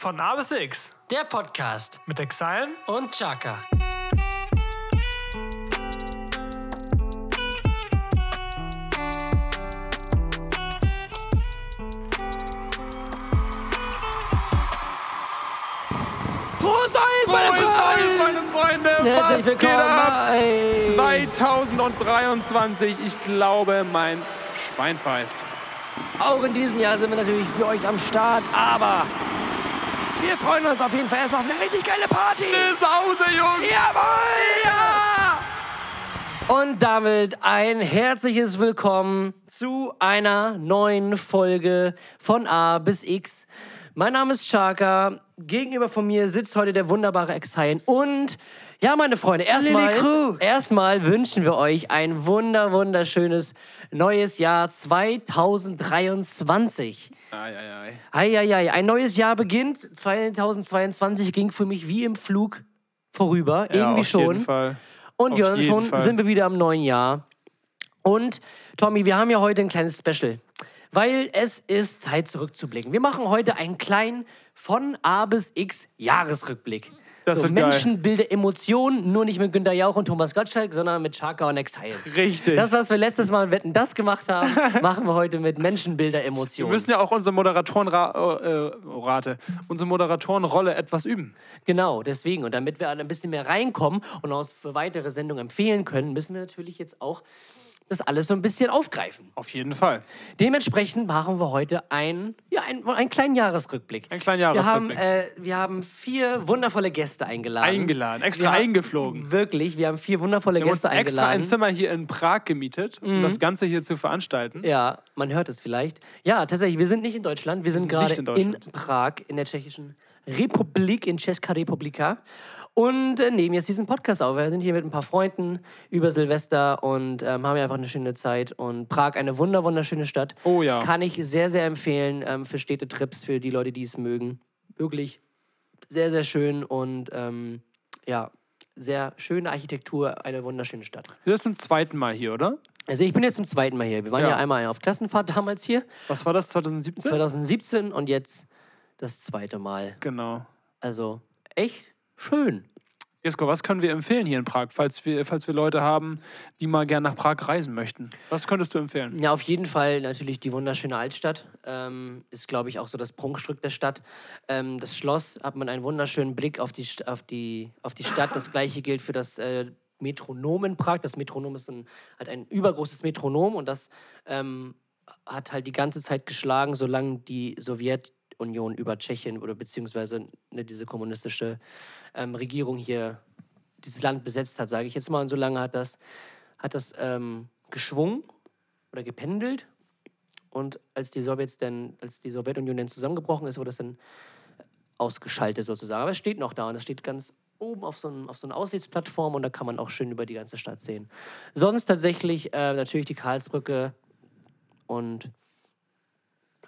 Von A bis X Der Podcast mit Exile und Chaka. Frohes Neues, meine Frohes Freunde! Neues, meine Freunde! Was geht ab? bei- 2023. Ich glaube, mein Schwein pfeift. Auch in diesem Jahr sind wir natürlich für euch am Start, aber wir freuen uns auf jeden Fall erstmal auf eine richtig geile Party. Ist Hause, Jungs! Jawohl! Ja! Und damit ein herzliches Willkommen zu einer neuen Folge von A bis X. Mein Name ist Chaka. Gegenüber von mir sitzt heute der wunderbare Exhaien. Und ja, meine Freunde, erstmal Crew. erstmal wünschen wir euch ein wunder, wunderschönes neues Jahr 2023. Ai, ai, ai. Eieiei, ein neues Jahr beginnt. 2022 ging für mich wie im Flug vorüber. Ja, irgendwie auf schon. jeden Fall. Und Auf ja, jeden schon Fall. sind wir wieder im neuen Jahr. Und Tommy, wir haben ja heute ein kleines Special, weil es ist Zeit zurückzublicken. Wir machen heute einen kleinen von A bis X Jahresrückblick. Das so, geil. Menschen, Bilder, Emotionen, nur nicht mit Günter Jauch und Thomas Gottschalk, sondern mit Chaka und Exile. Richtig. Das, was wir letztes Mal Wetten das gemacht haben, machen wir heute mit Menschenbilder, wir Emotionen. müssen ja auch unsere Moderatorenrate, äh, Rate, unsere Moderatorenrolle etwas üben. Genau, deswegen. Und damit wir alle ein bisschen mehr reinkommen und uns für weitere Sendungen empfehlen können, müssen wir natürlich jetzt auch das alles so ein bisschen aufgreifen. Auf jeden Fall. Dementsprechend machen wir heute ein, ja, ein, einen kleinen Jahresrückblick. Einen kleinen Wir haben, Jahresrückblick. äh, wir haben vier wundervolle Gäste eingeladen. Eingeladen, extra Wir haben- eingeflogen. Wirklich, wir haben vier wundervolle Wir haben Gäste extra ein eingeladen. Mhm. Zimmer hier in Prag gemietet, um das Ganze hier zu veranstalten. Ja, man hört es vielleicht. Ja, tatsächlich, wir sind nicht in Deutschland, wir sind, sind gerade in in. Prag, in der tschechischen Republik, in Česká Republika. Und äh, nehmen jetzt diesen Podcast auf. Wir sind hier mit ein paar Freunden über Silvester und ähm, haben hier einfach eine schöne Zeit. Und Prag, eine wunder wunderschöne Stadt. Oh ja. Kann ich sehr, sehr empfehlen ähm, für Städtetrips, für die Leute, die es mögen. Wirklich sehr, sehr schön und ähm, ja, sehr schöne Architektur, eine wunderschöne Stadt. Wir sind zum zweiten Mal hier, oder? Also ich bin jetzt zum zweiten Mal hier. Wir waren ja, Ja. einmal auf Klassenfahrt damals hier. Was war das, 2017? 2017 und jetzt das zweite Mal. Genau. Also echt schön. Jesko, was können wir empfehlen hier in Prag, falls wir, falls wir Leute haben, die mal gerne nach Prag reisen möchten? Was könntest du empfehlen? Ja, auf jeden Fall natürlich die wunderschöne Altstadt. Ähm, ist, glaube ich, auch so das Prunkstück der Stadt. Ähm, das Schloss hat man einen wunderschönen Blick auf die, auf die, auf die Stadt. Das gleiche gilt für das äh, Metronom in Prag. Das Metronom ist ein, halt ein übergroßes Metronom und das ähm, hat halt die ganze Zeit geschlagen, solange die Sowjetunion über Tschechien oder beziehungsweise ne, diese kommunistische ähm, Regierung hier dieses Land besetzt hat, sage ich jetzt mal. Und solange hat das, hat das ähm, geschwungen oder gependelt. Und als die Sowjets dann, als die Sowjetunion dann zusammengebrochen ist, wurde das dann ausgeschaltet sozusagen. Aber es steht noch da und es steht ganz oben auf so, einem, so einer Aussichtsplattform und da kann man auch schön über die ganze Stadt sehen. Sonst tatsächlich äh, natürlich die Karlsbrücke und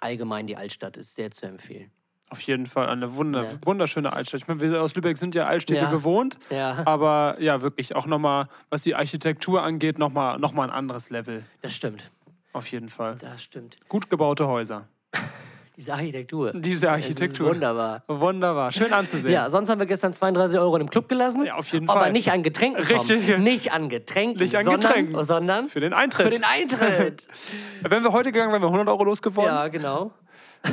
allgemein die Altstadt ist sehr zu empfehlen. Auf jeden Fall eine wunder, Ja. wunderschöne Altstadt. Ich meine, wir aus Lübeck sind ja Altstädte Ja. gewohnt, Ja, aber ja, wirklich auch nochmal, was die Architektur angeht, nochmal noch mal ein anderes Level. das stimmt. Auf jeden Fall. Das stimmt. Gut gebaute Häuser. Diese Architektur. Diese Es Architektur. wunderbar. Wunderbar. Schön anzusehen. Ja, sonst haben wir gestern 32 Euro in dem Club gelassen. Ja, auf jeden aber Fall. nicht an Getränken. Richtig. Kommen. Nicht an Getränken. Nicht an sondern, Getränken. Sondern Für den Eintritt. für den Eintritt. Wenn wir heute gegangen wären, wir 100 Euro losgeworden. ja, genau.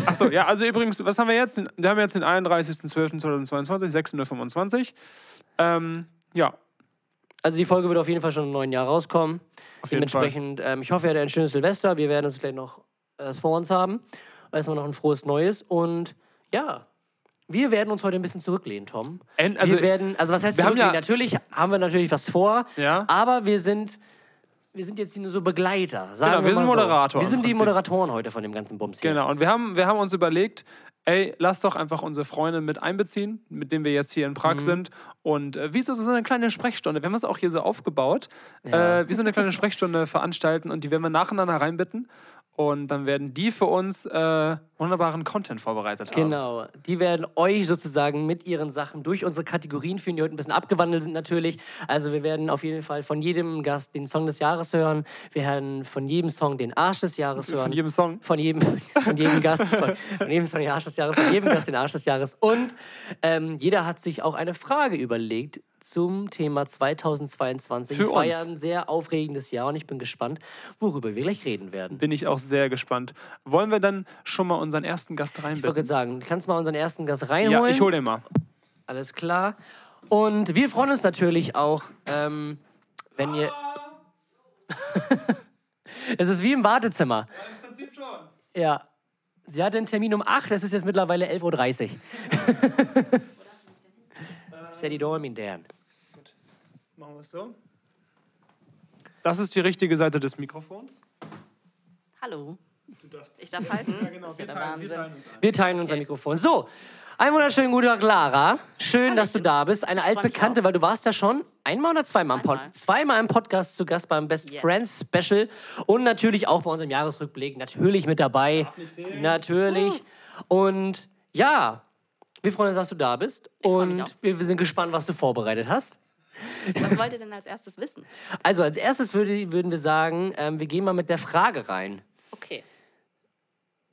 Achso, ja, also übrigens, was haben wir jetzt? Wir haben jetzt den 31.12.2022, 6.25 Uhr. Ähm, ja, Also die Folge wird auf jeden Fall schon im neuen Jahr rauskommen. auf jeden Fall. Dementsprechend, ähm, ich hoffe, ihr hattet ein schönes Silvester. Wir werden uns gleich noch äh, vor uns haben. Erstmal noch ein frohes Neues. Und ja, wir werden uns heute ein bisschen zurücklehnen, Tom. En- also, wir werden, also was heißt wir zurücklehnen? ja- natürlich haben wir natürlich was vor, Ja. aber wir sind, wir sind jetzt nur so Begleiter. Sagen Genau, wir sind mal so. Moderator Wir sind die. Moderatoren heute von dem ganzen Bums hier. Genau, und wir haben, wir haben uns überlegt, ey, lass doch einfach unsere Freunde mit einbeziehen, mit denen wir jetzt hier in Prag Mhm. sind. Und äh, wie so, so eine kleine Sprechstunde. Wir haben es auch hier so aufgebaut, Ja. äh, wie so eine kleine Sprechstunde veranstalten und die werden wir nacheinander reinbitten. Und dann werden die für uns äh, wunderbaren Content vorbereitet haben. Genau, die werden euch sozusagen mit ihren Sachen durch unsere Kategorien führen, die heute ein bisschen abgewandelt sind natürlich. Also wir werden auf jeden Fall von jedem Gast den Song des Jahres hören. Wir werden von jedem Song den Arsch des Jahres hören. Von jedem Song. Von jedem, von jedem Gast, von, von jedem Song den Arsch des Jahres, von jedem Gast den Arsch des Jahres. Und ähm, jeder hat sich auch eine Frage überlegt zum Thema 2022. Für es war uns. ja ein sehr aufregendes Jahr und ich bin gespannt, worüber wir gleich reden werden. Bin ich auch sehr gespannt. Wollen wir dann schon mal unseren ersten Gast Ich wollte reinbinden? gerade sagen, du kannst mal unseren ersten Gast Ja, reinholen. ich hole den mal. Alles klar. Und wir freuen uns natürlich auch, ähm, wenn ihr. es ist wie im Wartezimmer. Im Prinzip schon. Ja. Sie hatte einen Termin um 8, es ist jetzt mittlerweile 11.30 Uhr. Sadie Dormin, Dan. Machen wir es so. Das ist die richtige Seite des Mikrofons. Hallo, Du darfst. ich darf halten. Ja, genau. Wir ja teilen, wir teilen uns ein. Wir teilen unser Mikrofon. So, einen wunderschönen guten Tag, Lara. Schön, dass du da bist. Eine altbekannte, weil du warst ja schon einmal oder zweimal, im, Pod Zweimal. zweimal im Podcast zu Gast beim Best Yes. Friends Special und natürlich auch bei unserem Jahresrückblick. Natürlich mit dabei. Natürlich. Und ja, wir freuen uns, dass du da bist. mich und wir, wir sind gespannt, was du vorbereitet hast. Was wollt ihr denn als erstes wissen? Also als erstes würde, würden wir sagen, ähm, wir gehen mal mit der Frage rein. Okay.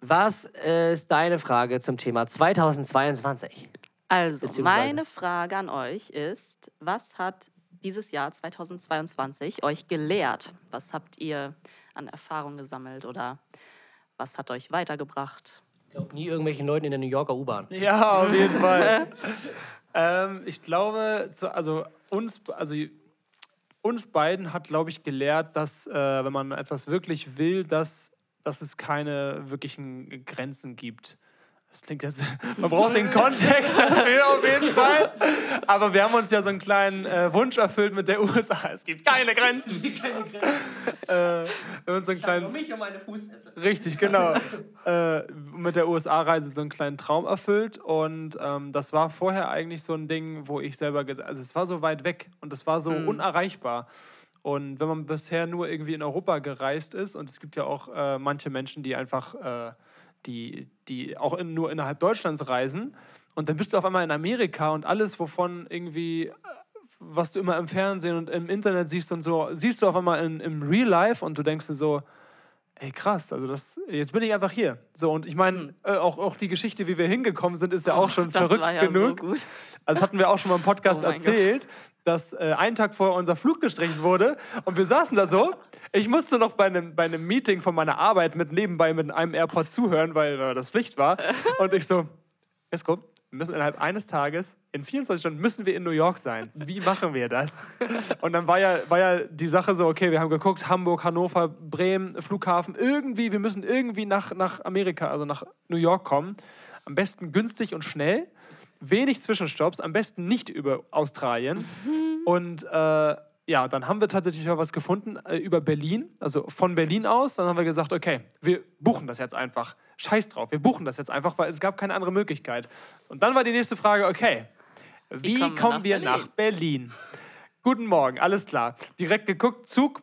Was äh, ist deine Frage zum Thema 2022? Also, meine Frage an euch ist, was hat dieses Jahr 2022 euch gelehrt? Was habt ihr an Erfahrung gesammelt oder was hat euch weitergebracht? Ich glaube nie irgendwelchen Leuten in der New Yorker U-Bahn. Ja, auf jeden Fall. ähm, ich glaube, zu, also uns, also uns beiden hat, glaube ich, gelehrt, dass äh, wenn man etwas wirklich will, dass, dass es keine wirklichen Grenzen gibt. Das klingt jetzt, man braucht den Kontext dafür auf jeden Fall. Aber wir haben uns ja so einen kleinen äh, Wunsch erfüllt mit der USA. Es gibt keine Grenzen. Keine Grenzen. Äh, wir haben uns so einen kleinen, mich und meine Fußfessel. Richtig, genau. äh, mit der USA-Reise so einen kleinen Traum erfüllt. Und ähm, das war vorher eigentlich so ein Ding, wo ich selber, ges- also es war so weit weg und es war so unerreichbar. Und wenn man bisher nur irgendwie in Europa gereist ist, und es gibt ja auch äh, manche Menschen, die einfach, äh, die, die auch in, nur innerhalb Deutschlands reisen, und dann bist du auf einmal in Amerika und alles, wovon irgendwie was du immer im Fernsehen und im Internet siehst und so, siehst du auf einmal in, im Real Life und du denkst dir so, ey krass, also das, jetzt bin ich einfach hier. So, und ich meine, äh, auch, auch die Geschichte, wie wir hingekommen sind, ist ja auch schon Hm. Oh, das verrückt war ja genug. so. Also das hatten wir auch schon mal im Podcast Oh erzählt, dass äh, einen Tag vorher unser Flug gestrichen wurde und wir saßen da so. Ich musste noch bei einem, bei einem Meeting von meiner Arbeit mit nebenbei mit einem AirPod zuhören, weil äh, das Pflicht war. Und ich so, Esko, wir müssen innerhalb eines Tages, in 24 Stunden müssen wir in New York sein. Wie machen wir das? Und dann war ja, war ja die Sache so, okay, wir haben geguckt, Hamburg, Hannover, Bremen, Flughafen, irgendwie, wir müssen irgendwie nach, nach Amerika, also nach New York kommen. Am besten günstig und schnell, wenig Zwischenstopps, am besten nicht über Australien. Und äh, ja, dann haben wir tatsächlich mal was gefunden äh, über Berlin, also von Berlin aus. Dann haben wir gesagt, okay, wir buchen das jetzt einfach. Scheiß drauf, wir buchen das jetzt einfach, weil es gab keine andere Möglichkeit. Und dann war die nächste Frage, okay, wie, kommen wir kommen nach wir Berlin? nach Berlin? Guten Morgen, alles klar. Direkt geguckt, Zug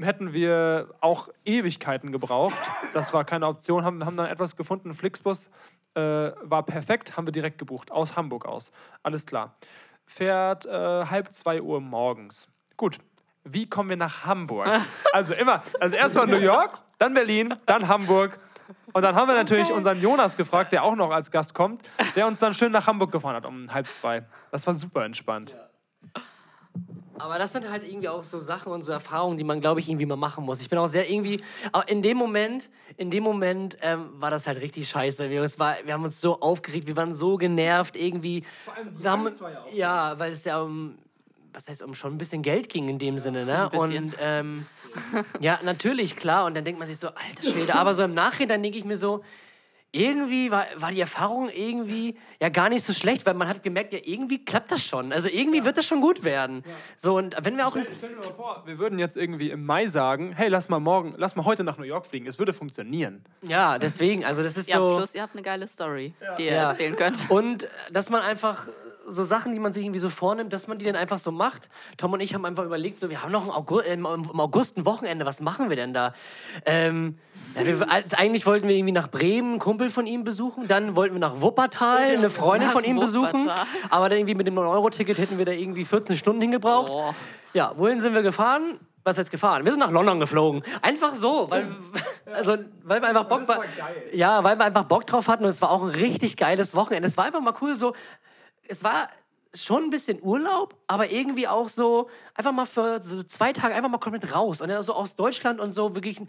hätten wir auch Ewigkeiten gebraucht. Das war keine Option, haben, haben dann etwas gefunden. Flixbus äh, war perfekt, haben wir direkt gebucht, aus Hamburg aus. Alles klar. Fährt äh, halb zwei Uhr morgens. Gut, wie kommen wir nach Hamburg? Also immer, also erst mal New York, dann Berlin, dann Hamburg. Und dann haben wir natürlich unseren Jonas gefragt, der auch noch als Gast kommt, der uns dann schön nach Hamburg gefahren hat um halb zwei. Das war super entspannt. Aber das sind halt irgendwie auch so Sachen und so Erfahrungen, die man, glaube ich, irgendwie mal machen muss. Ich bin auch sehr irgendwie, auch in dem Moment, in dem Moment ähm, war das halt richtig scheiße. Wir, es war, wir haben uns so aufgeregt, wir waren so genervt irgendwie. allem die wir haben, war ja auch ja, weil es ja um, was heißt, um schon ein bisschen Geld ging in dem Sinne, ne? Und ähm, ja, natürlich, klar. Und dann denkt man sich so, alter Schwede. Aber so im Nachhinein denke ich mir so, irgendwie war, war die Erfahrung irgendwie ja gar nicht so schlecht, weil man hat gemerkt, ja, irgendwie klappt das schon. Also irgendwie wird das schon gut werden. So, und wenn wir auch. Stell, stell dir mal vor, wir würden jetzt irgendwie im Mai sagen, hey, lass mal morgen, lass mal heute nach New York fliegen. Es würde funktionieren. Ja, deswegen, also das ist Ja, so. plus ihr habt eine geile Story, die ihr Ja. erzählen könnt. Und äh, dass man einfach so Sachen, die man sich irgendwie so vornimmt, dass man die dann einfach so macht. Tom und ich haben einfach überlegt, so, wir haben noch im August, im August ein Wochenende, was machen wir denn da? Ähm, ja, wir, eigentlich wollten wir irgendwie nach Bremen einen Kumpel von ihm besuchen, dann wollten wir nach Wuppertal eine Freundin von ihm besuchen, aber dann irgendwie mit dem 9-Euro-Ticket hätten wir da irgendwie 14 Stunden hingebraucht. Oh. Ja, wohin sind wir gefahren? Was heißt gefahren? Wir sind nach London geflogen. Einfach so, weil, also, weil wir einfach Bock. Ja, weil wir einfach Bock drauf hatten und es war auch ein richtig geiles Wochenende. Es war einfach mal cool, so. Es war schon ein bisschen Urlaub, aber irgendwie auch so einfach mal für so zwei Tage einfach mal komplett raus und dann so aus Deutschland und so wirklich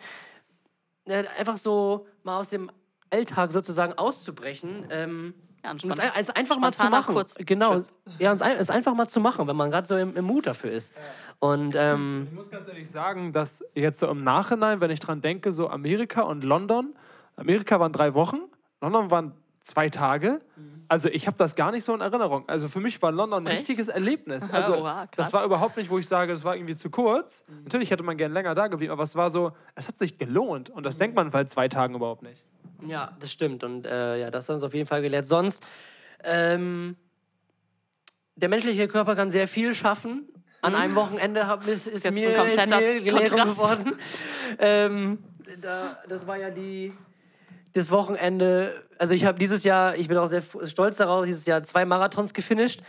äh, einfach so mal aus dem Alltag sozusagen auszubrechen. Ähm, Ja, ein und es, es einfach mal zu machen. Kurztrip. Genau, ja, und es ein- es einfach mal zu machen, wenn man gerade so im, im Mut dafür ist. Und ähm, Ich muss ganz ehrlich sagen, dass jetzt so im Nachhinein, wenn ich dran denke, so Amerika und London, Amerika waren drei Wochen, London waren zwei Tage. Also ich habe das gar nicht so in Erinnerung. Also für mich war London ein Echt? richtiges Erlebnis. Also Oh, krass. das war überhaupt nicht, wo ich sage, das war irgendwie zu kurz. Natürlich hätte man gern länger da geblieben, aber es war so, es hat sich gelohnt. Und das denkt man bei zwei Tagen überhaupt nicht. Ja, das stimmt. Und äh, ja, das hat uns auf jeden Fall gelehrt. Sonst, ähm, der menschliche Körper kann sehr viel schaffen. An einem Wochenende hab, ist, ist, mir, ist mir geworden. ähm, da, das war ja die, das Wochenende. Also ich habe dieses Jahr, ich bin auch sehr stolz darauf, dieses Jahr zwei Marathons gefinisht.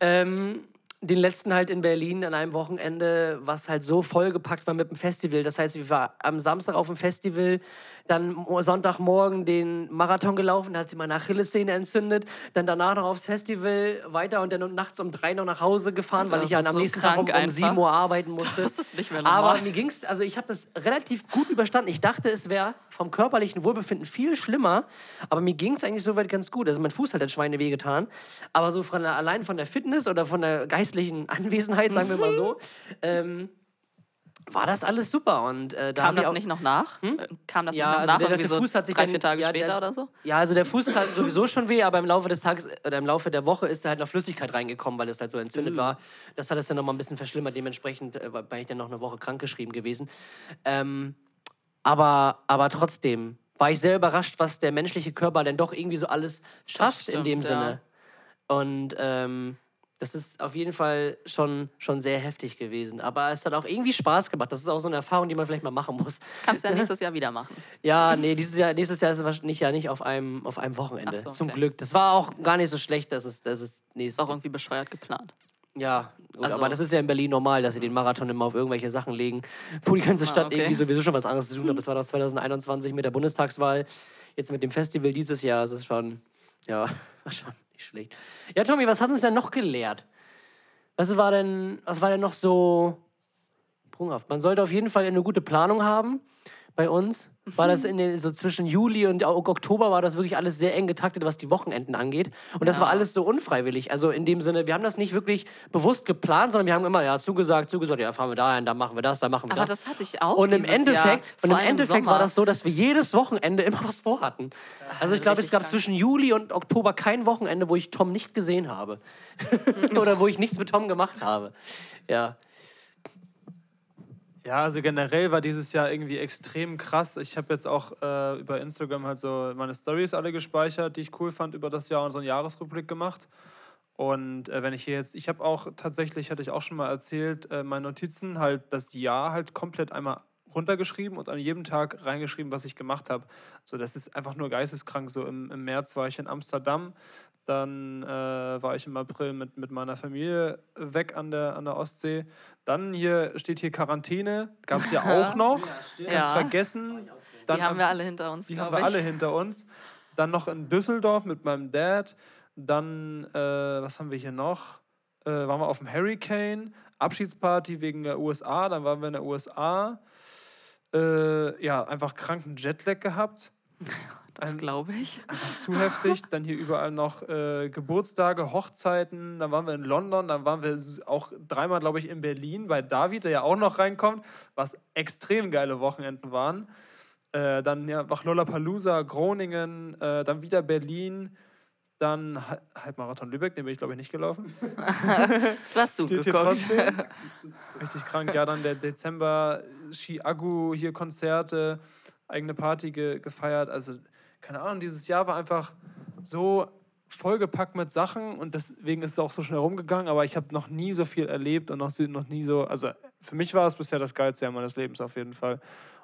Ähm, den letzten halt in Berlin an einem Wochenende, was halt so vollgepackt war mit dem Festival. Das heißt, ich war am Samstag auf dem Festival, dann mo- Sonntagmorgen den Marathon gelaufen, da hat sie meine Achillessehne entzündet, dann danach noch aufs Festival weiter und dann nachts um drei noch nach Hause gefahren, weil ich ja am so nächsten Tag um, krank um 7 einfach. Uhr arbeiten musste. Das ist nicht mehr normal. Aber mir ging's, also ich habe das relativ gut überstanden. Ich dachte, es wäre vom körperlichen Wohlbefinden viel schlimmer, aber mir ging es eigentlich soweit ganz gut. Also mein Fuß hat halt Schweine wehgetan, aber so von der, allein von der Fitness oder von der geistlichen Anwesenheit, sagen wir mal so, ähm, war das alles super. Und äh, da Kam das auch- nicht noch nach? Äh, Kam das Ja, nicht noch also nach? der- der so Fuß hat sich drei, vier Tage ja, später der- oder so? Ja, also der Fuß tat sowieso schon weh, aber im Laufe des Tages oder im Laufe der Woche ist da halt noch Flüssigkeit reingekommen, weil es halt so entzündet war. Das hat es dann noch mal ein bisschen verschlimmert. Dementsprechend äh, war ich dann noch eine Woche krankgeschrieben gewesen. Ähm, aber, aber trotzdem war ich sehr überrascht, was der menschliche Körper denn doch irgendwie so alles schafft in stimmt, dem ja. Sinne. Und ähm, das ist auf jeden Fall schon, schon sehr heftig gewesen. Aber es hat auch irgendwie Spaß gemacht. Das ist auch so eine Erfahrung, die man vielleicht mal machen muss. Kannst du ja nächstes Jahr wieder machen. Ja, nee, dieses Jahr, nächstes Jahr ist es wahrscheinlich ja nicht auf einem, auf einem Wochenende. So, Zum okay. Glück. Das war auch gar nicht so schlecht, dass es, dass es Ist nächstes auch irgendwie bescheuert geplant. Ja, gut, Also- aber das ist ja in Berlin normal, dass sie den Marathon immer auf irgendwelche Sachen legen, wo die ganze Stadt Ah, okay. irgendwie sowieso schon was anderes zu tun hat. Das war doch 2021 mit der Bundestagswahl. Jetzt mit dem Festival dieses Jahr ist es schon, ja, war schon nicht schlecht. Ja, Tommy, was hat uns denn noch gelehrt? Was war denn, was war denn noch so sprunghaft? Man sollte auf jeden Fall eine gute Planung haben. Bei uns war das in den, so zwischen Juli und Oktober war das wirklich alles sehr eng getaktet, was die Wochenenden angeht. Und das war alles so unfreiwillig. Also in dem Sinne, wir haben das nicht wirklich bewusst geplant, sondern wir haben immer ja zugesagt, zugesagt, ja, fahren wir dahin, dann machen wir das, dann machen wir Aber das. das hatte ich auch Und im Endeffekt, und im Endeffekt war das so, dass wir jedes Wochenende immer was vorhatten. Also ich glaube, es gab krank. zwischen Juli und Oktober kein Wochenende, wo ich Tom nicht gesehen habe. Oder wo ich nichts mit Tom gemacht habe. Ja. Ja, also generell war dieses Jahr irgendwie extrem krass. Ich habe jetzt auch äh, über Instagram halt so meine Stories alle gespeichert, die ich cool fand über das Jahr und so einen Jahresrückblick gemacht. Und äh, wenn ich hier jetzt, ich habe auch tatsächlich, hatte ich auch schon mal erzählt, äh, meine Notizen halt das Jahr halt komplett einmal runtergeschrieben und an jedem Tag reingeschrieben, was ich gemacht habe. So, das ist einfach nur geisteskrank. So im, im März war ich in Amsterdam, dann äh, war ich im April mit, mit meiner Familie weg an der, an der Ostsee. Dann hier steht hier Quarantäne, gab es ja auch noch. Ganz Ja. vergessen. Dann Die haben wir alle hinter uns, die haben wir ich. alle hinter uns. Dann noch in Düsseldorf mit meinem Dad. Dann, äh, was haben wir hier noch? Äh, waren wir auf dem Hurricane. Abschiedsparty wegen der USA. Dann waren wir in der USA. Äh, ja, einfach kranken Jetlag gehabt. Das Ähm, glaube ich. Einfach zu heftig. Dann hier überall noch äh, Geburtstage, Hochzeiten. Dann waren wir in London. Dann waren wir auch dreimal, glaube ich, in Berlin bei David, der ja auch noch reinkommt, was extrem geile Wochenenden waren. Äh, dann ja, nach Lollapalooza, Groningen, äh, dann wieder Berlin. Dann Ha- Halbmarathon Lübeck, den bin ich, glaube ich, nicht gelaufen. Du hast zugeguckt. trotzdem. Richtig krank. Ja, dann der Dezember, Ski-Agu, hier Konzerte, eigene Party ge gefeiert. Also, keine Ahnung, dieses Jahr war einfach so vollgepackt mit Sachen und deswegen ist es auch so schnell rumgegangen, aber ich habe noch nie so viel erlebt und noch, noch nie so, also für mich war es bisher das geilste Jahr meines Lebens auf jeden Fall.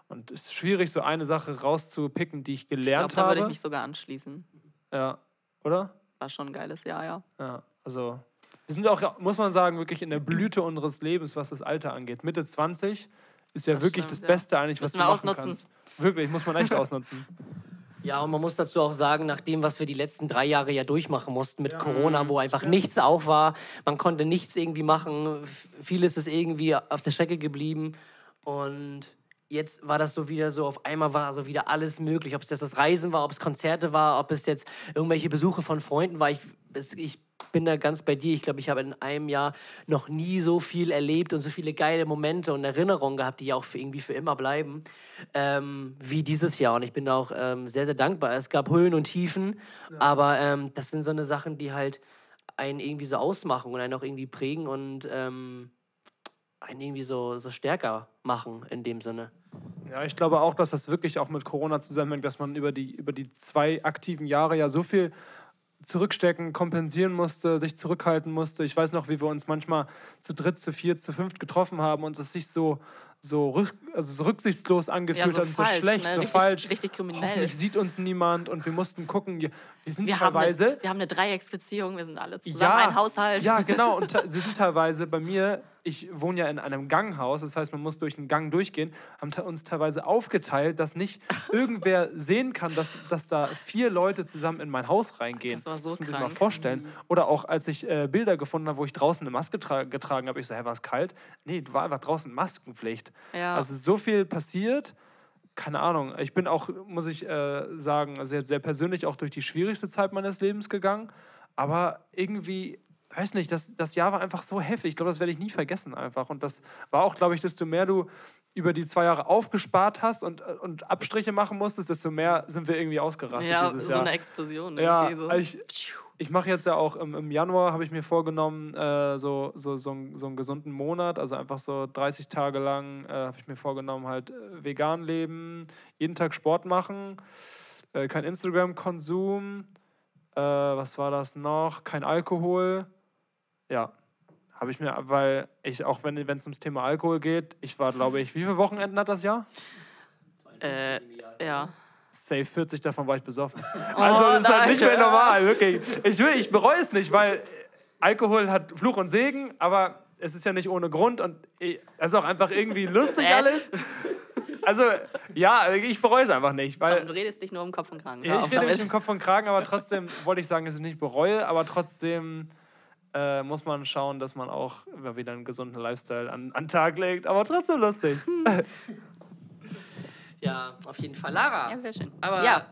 Und es ist schwierig, so eine Sache rauszupicken, die ich Ich glaube, gelernt da würde ich habe. mich sogar anschließen. ja, oder? War schon ein geiles Jahr, ja. Ja, also wir sind auch, muss man sagen, wirklich in der Blüte unseres Lebens, was das Alter angeht. Mitte 20 ist ja Das wirklich stimmt, das ja. Beste eigentlich, was Müssen du machen ausnutzen. kannst. Wirklich, muss man echt ausnutzen. Ja, und man muss dazu auch sagen, nach dem, was wir die letzten drei Jahre ja durchmachen mussten mit Corona, wo einfach nichts auf war, man konnte nichts irgendwie machen, vieles ist irgendwie auf der Strecke geblieben und jetzt war das so wieder so, auf einmal war so wieder alles möglich, ob es jetzt das Reisen war, ob es Konzerte war, ob es jetzt irgendwelche Besuche von Freunden war. Ich, es, ich bin da ganz bei dir. Ich glaube, ich habe in einem Jahr noch nie so viel erlebt und so viele geile Momente und Erinnerungen gehabt, die ja auch für irgendwie für immer bleiben, ähm, wie dieses Jahr. Und ich bin da auch ähm, sehr, sehr dankbar. Es gab Höhen und Tiefen, aber ähm, das sind so eine Sachen, die halt einen irgendwie so ausmachen und einen auch irgendwie prägen und ähm, einen irgendwie so, so stärker machen in dem Sinne. Ja, ich glaube auch, dass das wirklich auch mit Corona zusammenhängt, dass man über die, über die zwei aktiven Jahre ja so viel zurückstecken, kompensieren musste, sich zurückhalten musste. Ich weiß noch, wie wir uns manchmal zu dritt, zu viert, zu fünft getroffen haben und es sich so, so, rück, also so rücksichtslos angefühlt so hat und so falsch, schlecht, ne? so Richtig- falsch. richtig kriminell. Hoffentlich sieht uns niemand und wir mussten gucken. Wir sind Wir haben, teilweise. eine, wir haben eine Dreiecksbeziehung, wir sind alle zusammen Ja, ein Haushalt. Ja, genau. Und sie sind teilweise bei mir, ich wohne ja in einem Ganghaus, das heißt, man muss durch einen Gang durchgehen, haben uns teilweise aufgeteilt, dass nicht irgendwer sehen kann, dass, dass da vier Leute zusammen in mein Haus reingehen. Das war so muss man sich mal krank. vorstellen. Oder auch, als ich äh, Bilder gefunden habe, wo ich draußen eine Maske tra getragen habe, ich so, hä, war es kalt? Nee, war einfach draußen Maskenpflicht. Ja. Also so viel passiert. Keine Ahnung. Ich bin auch, muss ich äh, sagen, sehr, sehr persönlich auch durch die schwierigste Zeit meines Lebens gegangen. Aber irgendwie, weiß nicht, das, das Jahr war einfach so heftig. Ich glaube, das werde ich nie vergessen einfach. Und das war auch, glaube ich, desto mehr du über die zwei Jahre aufgespart hast und, und Abstriche machen musstest, desto mehr sind wir irgendwie ausgerastet ja, dieses so Jahr. eine Explosion. Ja, irgendwie so. ich, ich mache jetzt ja auch im, im Januar, habe ich mir vorgenommen, äh, so, so, so, einen- so einen gesunden Monat, also einfach so 30 Tage lang äh, habe ich mir vorgenommen, halt äh, vegan leben, jeden Tag Sport machen, äh, kein Instagram-Konsum, äh, was war das noch, kein Alkohol. Ja, habe ich mir, weil ich auch, wenn es ums Thema Alkohol geht, ich war, glaube ich, wie viele Wochenenden hat das Jahr? äh, ja. Safe 40 davon war ich besoffen. Also das ist halt nicht mehr normal, wirklich. Ich, will, ich bereue es nicht, weil Alkohol hat Fluch und Segen, aber es ist ja nicht ohne Grund und es ist auch einfach irgendwie lustig Äh. alles. Also ja, ich bereue es einfach nicht, Tom, weil du redest dich nur um Kopf und Kragen. ich rede mich damit. im Kopf und Kragen, aber trotzdem wollte ich sagen, dass ich nicht bereue, aber trotzdem äh, muss man schauen, dass man auch immer wieder einen gesunden Lifestyle an, an den Tag legt, aber trotzdem lustig. Ja, auf jeden Fall. Lara, Ja, sehr schön. aber ja,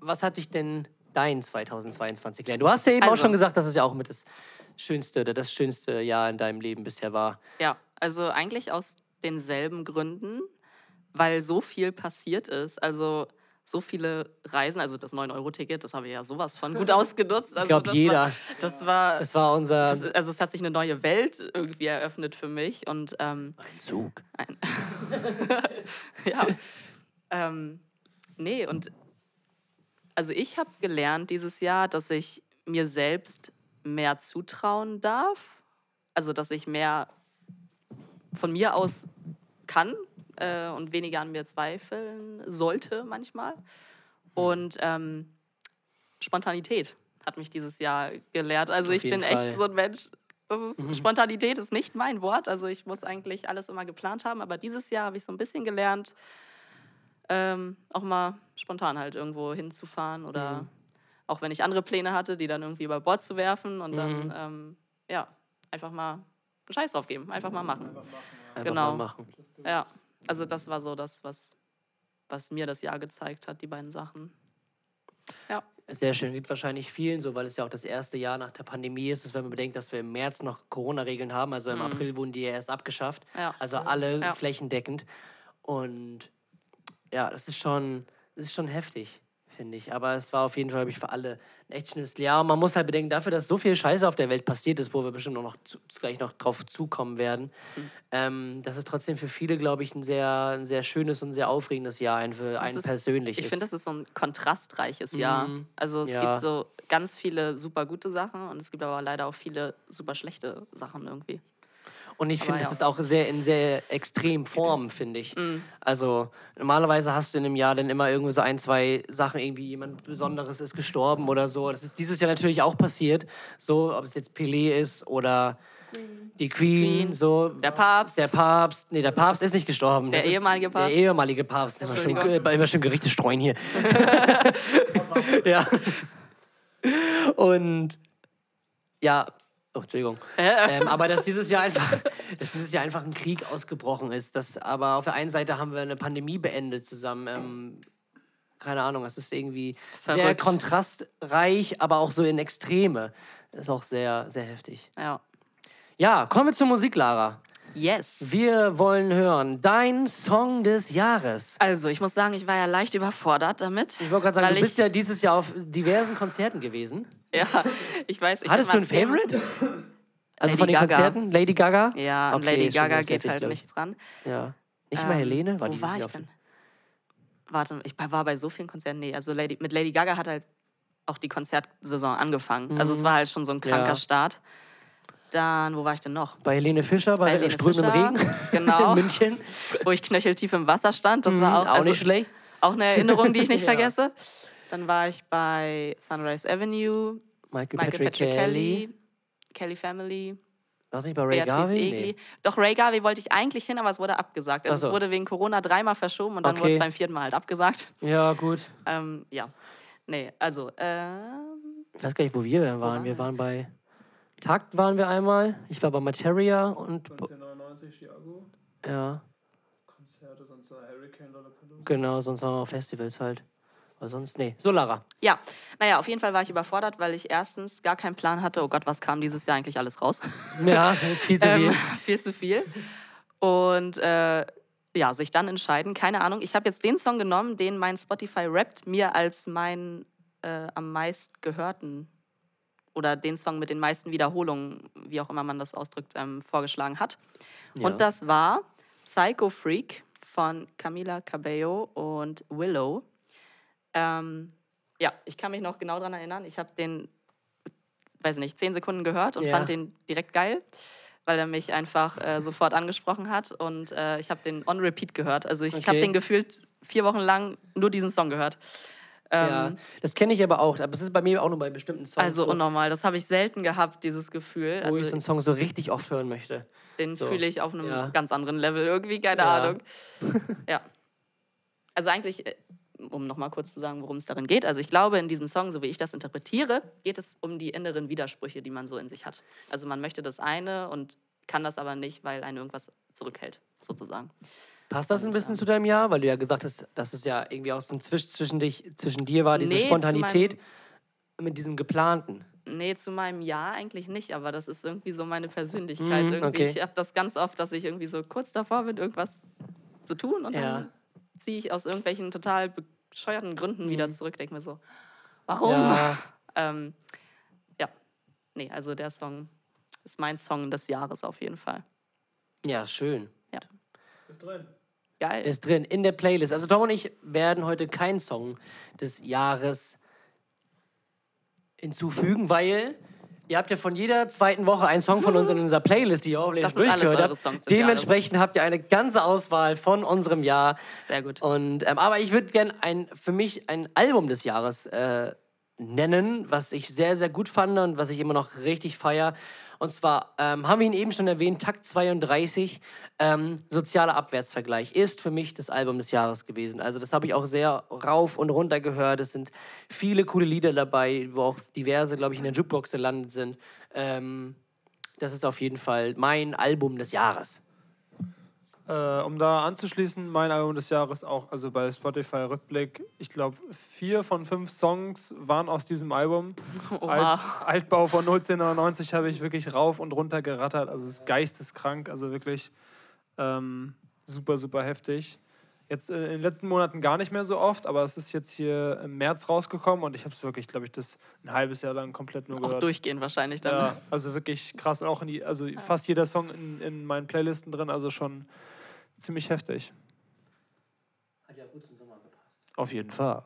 was hat dich denn dein 2022 gelernt? Du hast ja eben auch Also- schon gesagt, dass es ja auch mit das schönste oder das schönste Jahr in deinem Leben bisher war. ja, also eigentlich aus denselben Gründen, weil so viel passiert ist. Also so viele Reisen, also das 9-Euro-Ticket, das habe ich ja sowas von gut ausgenutzt. Also Ich glaube, jeder. War, das war, Es war unser das, also es hat sich eine neue Welt irgendwie eröffnet für mich und ähm, Zug. ja. ähm, nee, und also ich habe gelernt dieses Jahr, dass ich mir selbst mehr zutrauen darf. Also, dass ich mehr von mir aus kann äh, und weniger an mir zweifeln sollte manchmal. Und ähm, Spontanität hat mich dieses Jahr gelehrt. Also Auf ich bin Fall. echt so ein Mensch. Das ist, Spontanität ist nicht mein Wort. Also ich muss eigentlich alles immer geplant haben. Aber dieses Jahr habe ich so ein bisschen gelernt, ähm, auch mal spontan halt irgendwo hinzufahren oder Mhm. auch wenn ich andere Pläne hatte, die dann irgendwie über Bord zu werfen und Mhm. dann ähm, ja einfach mal einen Scheiß drauf geben, einfach mal machen. Einfach Genau. mal machen. Ja, also das war so das, was, was mir das Jahr gezeigt hat, die beiden Sachen. Ja, Sehr schön. Geht wahrscheinlich vielen so, weil es ja auch das erste Jahr nach der Pandemie ist. Wenn man bedenkt, dass wir im März noch Corona-Regeln haben. Also im April wurden die ja erst abgeschafft. Ja. Also alle Ja. flächendeckend. Und ja, das ist schon, das ist schon heftig. Finde ich. Aber es war auf jeden Fall, glaube ich, für alle ein echt schönes Jahr. Und man muss halt bedenken, dafür, dass so viel Scheiße auf der Welt passiert ist, wo wir bestimmt noch zu, gleich noch drauf zukommen werden, Hm. ähm, das ist trotzdem für viele, glaube ich, ein sehr, ein sehr schönes und sehr aufregendes Jahr, ein für einen ist- persönlich. Ich ist. finde, das ist so ein kontrastreiches Jahr. Mhm. Also es Ja. gibt so ganz viele super gute Sachen und es gibt aber leider auch viele super schlechte Sachen irgendwie. Und ich finde, ja. das ist auch sehr in sehr extrem Form, finde ich. Mm. Also normalerweise hast du in einem Jahr dann immer irgendwie so ein, zwei Sachen, irgendwie jemand Besonderes ist gestorben oder so. Das ist dieses Jahr natürlich auch passiert. So, ob es jetzt Pelé ist oder die Queen, Queen. so. Der Papst. Der Papst. Nee, der Papst ist nicht gestorben. Der Das ehemalige Papst. Der ehemalige Papst. Immer schön, immer schön Gerichte streuen hier. ja. Und ja, oh, Entschuldigung. ähm, aber dass dieses Jahr einfach, dass dieses Jahr einfach ein Krieg ausgebrochen ist. Dass, aber auf der einen Seite haben wir eine Pandemie beendet zusammen. Ähm, keine Ahnung, es ist irgendwie sehr Verrückt. kontrastreich, aber auch so in Extreme. Das ist auch sehr, sehr heftig. Ja. Ja, kommen wir zur Musik, Lara. Yes. Wir wollen hören dein Song des Jahres. Also, ich muss sagen, ich war ja leicht überfordert damit. Ich wollte gerade sagen, du bist ja dieses Jahr auf diversen Konzerten gewesen. Ja, ich weiß. Ich Hattest du ein mal Favorite? Also Lady von den Gaga. Konzerten? Lady Gaga? Ja, und Okay, Lady ist schon Gaga geht heftig, halt nichts ran. Ja. Nicht mal Ähm, Helene? War wo war ich denn? Warte, ich war bei so vielen Konzerten. Nee, also Lady, mit Lady Gaga hat halt auch die Konzertsaison angefangen. Also es war halt schon so ein kranker Mhm. Ja. Start. Dann, wo war ich denn noch? Bei Helene Fischer, bei, Bei Helene strömendem Regen genau. in München. Wo ich knöcheltief im Wasser stand. Das war auch, Mhm, auch also, nicht schlecht. auch eine Erinnerung, die ich nicht Ja. vergesse. Dann war ich bei Sunrise Avenue, Michael, Michael Patrick, Patrick Kelly. Kelly, Kelly Family, du nicht bei Ray Beatrice Garvey? Egli. Doch, Ray Garvey wollte ich eigentlich hin, aber es wurde abgesagt. Also so. es wurde wegen Corona dreimal verschoben und dann Okay. wurde es beim vierten Mal halt abgesagt. Nee. Ja, gut. Ähm, ja. Nee, also, ähm, Ich weiß gar nicht, wo wir waren. waren wir wir? waren bei Takt waren wir einmal. Ich war bei Materia und 1999 Chicago. ja, Konzerte, sonst war Hurricane Lollapalooza. genau, sonst haben wir Festivals halt. Aber sonst, nee. So, Lara. ja. Naja, auf jeden Fall war ich überfordert, weil ich erstens gar keinen Plan hatte, oh Gott, was kam dieses Jahr eigentlich alles raus? Ja, viel zu viel. Ähm, viel zu viel. Und äh, ja, sich dann entscheiden, keine Ahnung. Ich habe jetzt den Song genommen, den mein Spotify rappt mir als meinen äh, am meist gehörten oder den Song mit den meisten Wiederholungen, wie auch immer man das ausdrückt, ähm, vorgeschlagen hat. Ja. Und das war Psycho Freak von Camila Cabello und Willow. Ähm, ja, ich kann mich noch genau daran erinnern. Ich habe den, weiß nicht, zehn Sekunden gehört und Ja. fand den direkt geil, weil er mich einfach äh, sofort angesprochen hat. Und äh, ich habe den on repeat gehört. Also ich Okay. habe den gefühlt vier Wochen lang nur diesen Song gehört. Ähm, ja, das kenne ich aber auch. Aber es ist bei mir auch nur bei bestimmten Songs. Also so, unnormal. Das habe ich selten gehabt, dieses Gefühl. wo ich so Also einen Song so richtig oft hören möchte. den so, fühle ich auf einem ja. ganz anderen Level irgendwie, keine Ja. Ahnung. ja. Also eigentlich, äh, um nochmal kurz zu sagen, worum es darin geht. Also ich glaube, in diesem Song, so wie ich das interpretiere, geht es um die inneren Widersprüche, die man so in sich hat. Also man möchte das eine und kann das aber nicht, weil einen irgendwas zurückhält, sozusagen. Passt das ein bisschen zu deinem Jahr? Weil du ja gesagt hast, dass es ja irgendwie auch so ein Zwisch zwischen, dich, zwischen dir war, diese Nee, Spontanität mit diesem Geplanten. Nee, zu meinem Ja eigentlich nicht, aber das ist irgendwie so meine Persönlichkeit. Mhm, irgendwie. okay. Ich habe das ganz oft, dass ich irgendwie so kurz davor bin, irgendwas zu tun und Ja. dann ziehe ich aus irgendwelchen total bescheuerten Gründen Mhm. wieder zurück, denke mir so, warum? Ja, Ähm, ja, nee, also der Song ist mein Song des Jahres auf jeden Fall. ja, schön. Ist drin. Geil. Ist drin in der Playlist. Also Tom und ich werden heute keinen Song des Jahres hinzufügen, weil ihr habt ja von jeder zweiten Woche einen Song von uns in unserer Playlist, die ihr hoffentlich durchgehört habt. Dementsprechend habt ihr eine ganze Auswahl von unserem Jahr. Sehr gut. Und, ähm, aber ich würde gerne ein, für mich ein Album des Jahres äh, nennen, was ich sehr, sehr gut fand und was ich immer noch richtig feier. Und zwar ähm, haben wir ihn eben schon erwähnt, Takt 32, ähm, Sozialer Abwärtsvergleich, ist für mich das Album des Jahres gewesen. Also das habe ich auch sehr rauf und runter gehört. Es sind viele coole Lieder dabei, wo auch diverse, glaube ich, in der Jukebox gelandet sind. Ähm, das ist auf jeden Fall mein Album des Jahres. Äh, um da anzuschließen, mein Album des Jahres auch, also bei Spotify Rückblick, ich glaube, vier von fünf Songs waren aus diesem Album. Alt, Altbau von 1999 habe ich wirklich rauf und runter gerattert, also es ist geisteskrank, also wirklich ähm, super, super heftig. Jetzt äh, in den letzten Monaten gar nicht mehr so oft, aber es ist jetzt hier im März rausgekommen und ich habe es wirklich, glaube ich, das ein halbes Jahr lang komplett nur Auch gehört. durchgehend wahrscheinlich dann. ne? Ja, also wirklich krass. Und auch in die, also fast jeder Song in, in meinen Playlisten drin, also schon ziemlich heftig. Hat ja gut zum Sommer gepasst. Auf jeden Fall.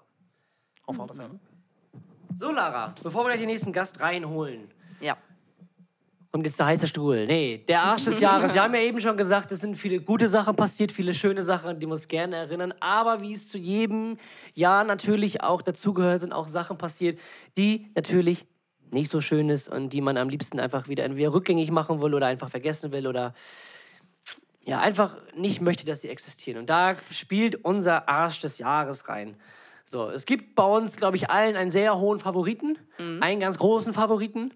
Auf alle Fälle. So, Lara, bevor wir gleich den nächsten Gast reinholen, Ja. Kommt jetzt der heiße Stuhl. Nee, der Arsch des Jahres. Wir haben ja eben schon gesagt, es sind viele gute Sachen passiert, viele schöne Sachen, die wir uns gerne erinnern. Aber wie es zu jedem Jahr natürlich auch dazugehört, sind auch Sachen passiert, die natürlich nicht so schön ist und die man am liebsten einfach wieder entweder rückgängig machen will oder einfach vergessen will oder ja, einfach nicht möchte, dass sie existieren. Und da spielt unser Arsch des Jahres rein. So, es gibt bei uns, glaube ich, allen einen sehr hohen Favoriten, einen ganz großen Favoriten.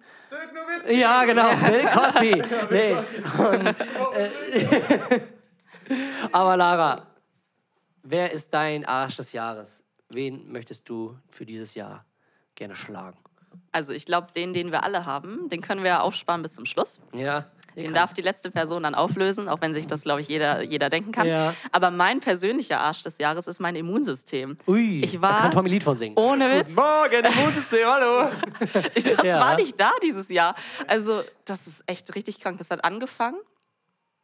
Ja, genau, Bill Cosby. Nee. Und, äh, aber Lara, wer ist dein Arsch des Jahres? Wen möchtest du für dieses Jahr gerne schlagen? Also ich glaube, den, den wir alle haben, den können wir ja aufsparen bis zum Schluss. Ja. Den darf die letzte Person dann auflösen, auch wenn sich das, glaube ich, jeder, jeder denken kann. Ja. Aber mein persönlicher Arsch des Jahres ist mein Immunsystem. Ui, Ich da war- kann Tommy Lied von singen. Ohne Witz. Morgen, Immunsystem, hallo. Ich, das Ja. war nicht da dieses Jahr. Also, das ist echt richtig krank. Das hat angefangen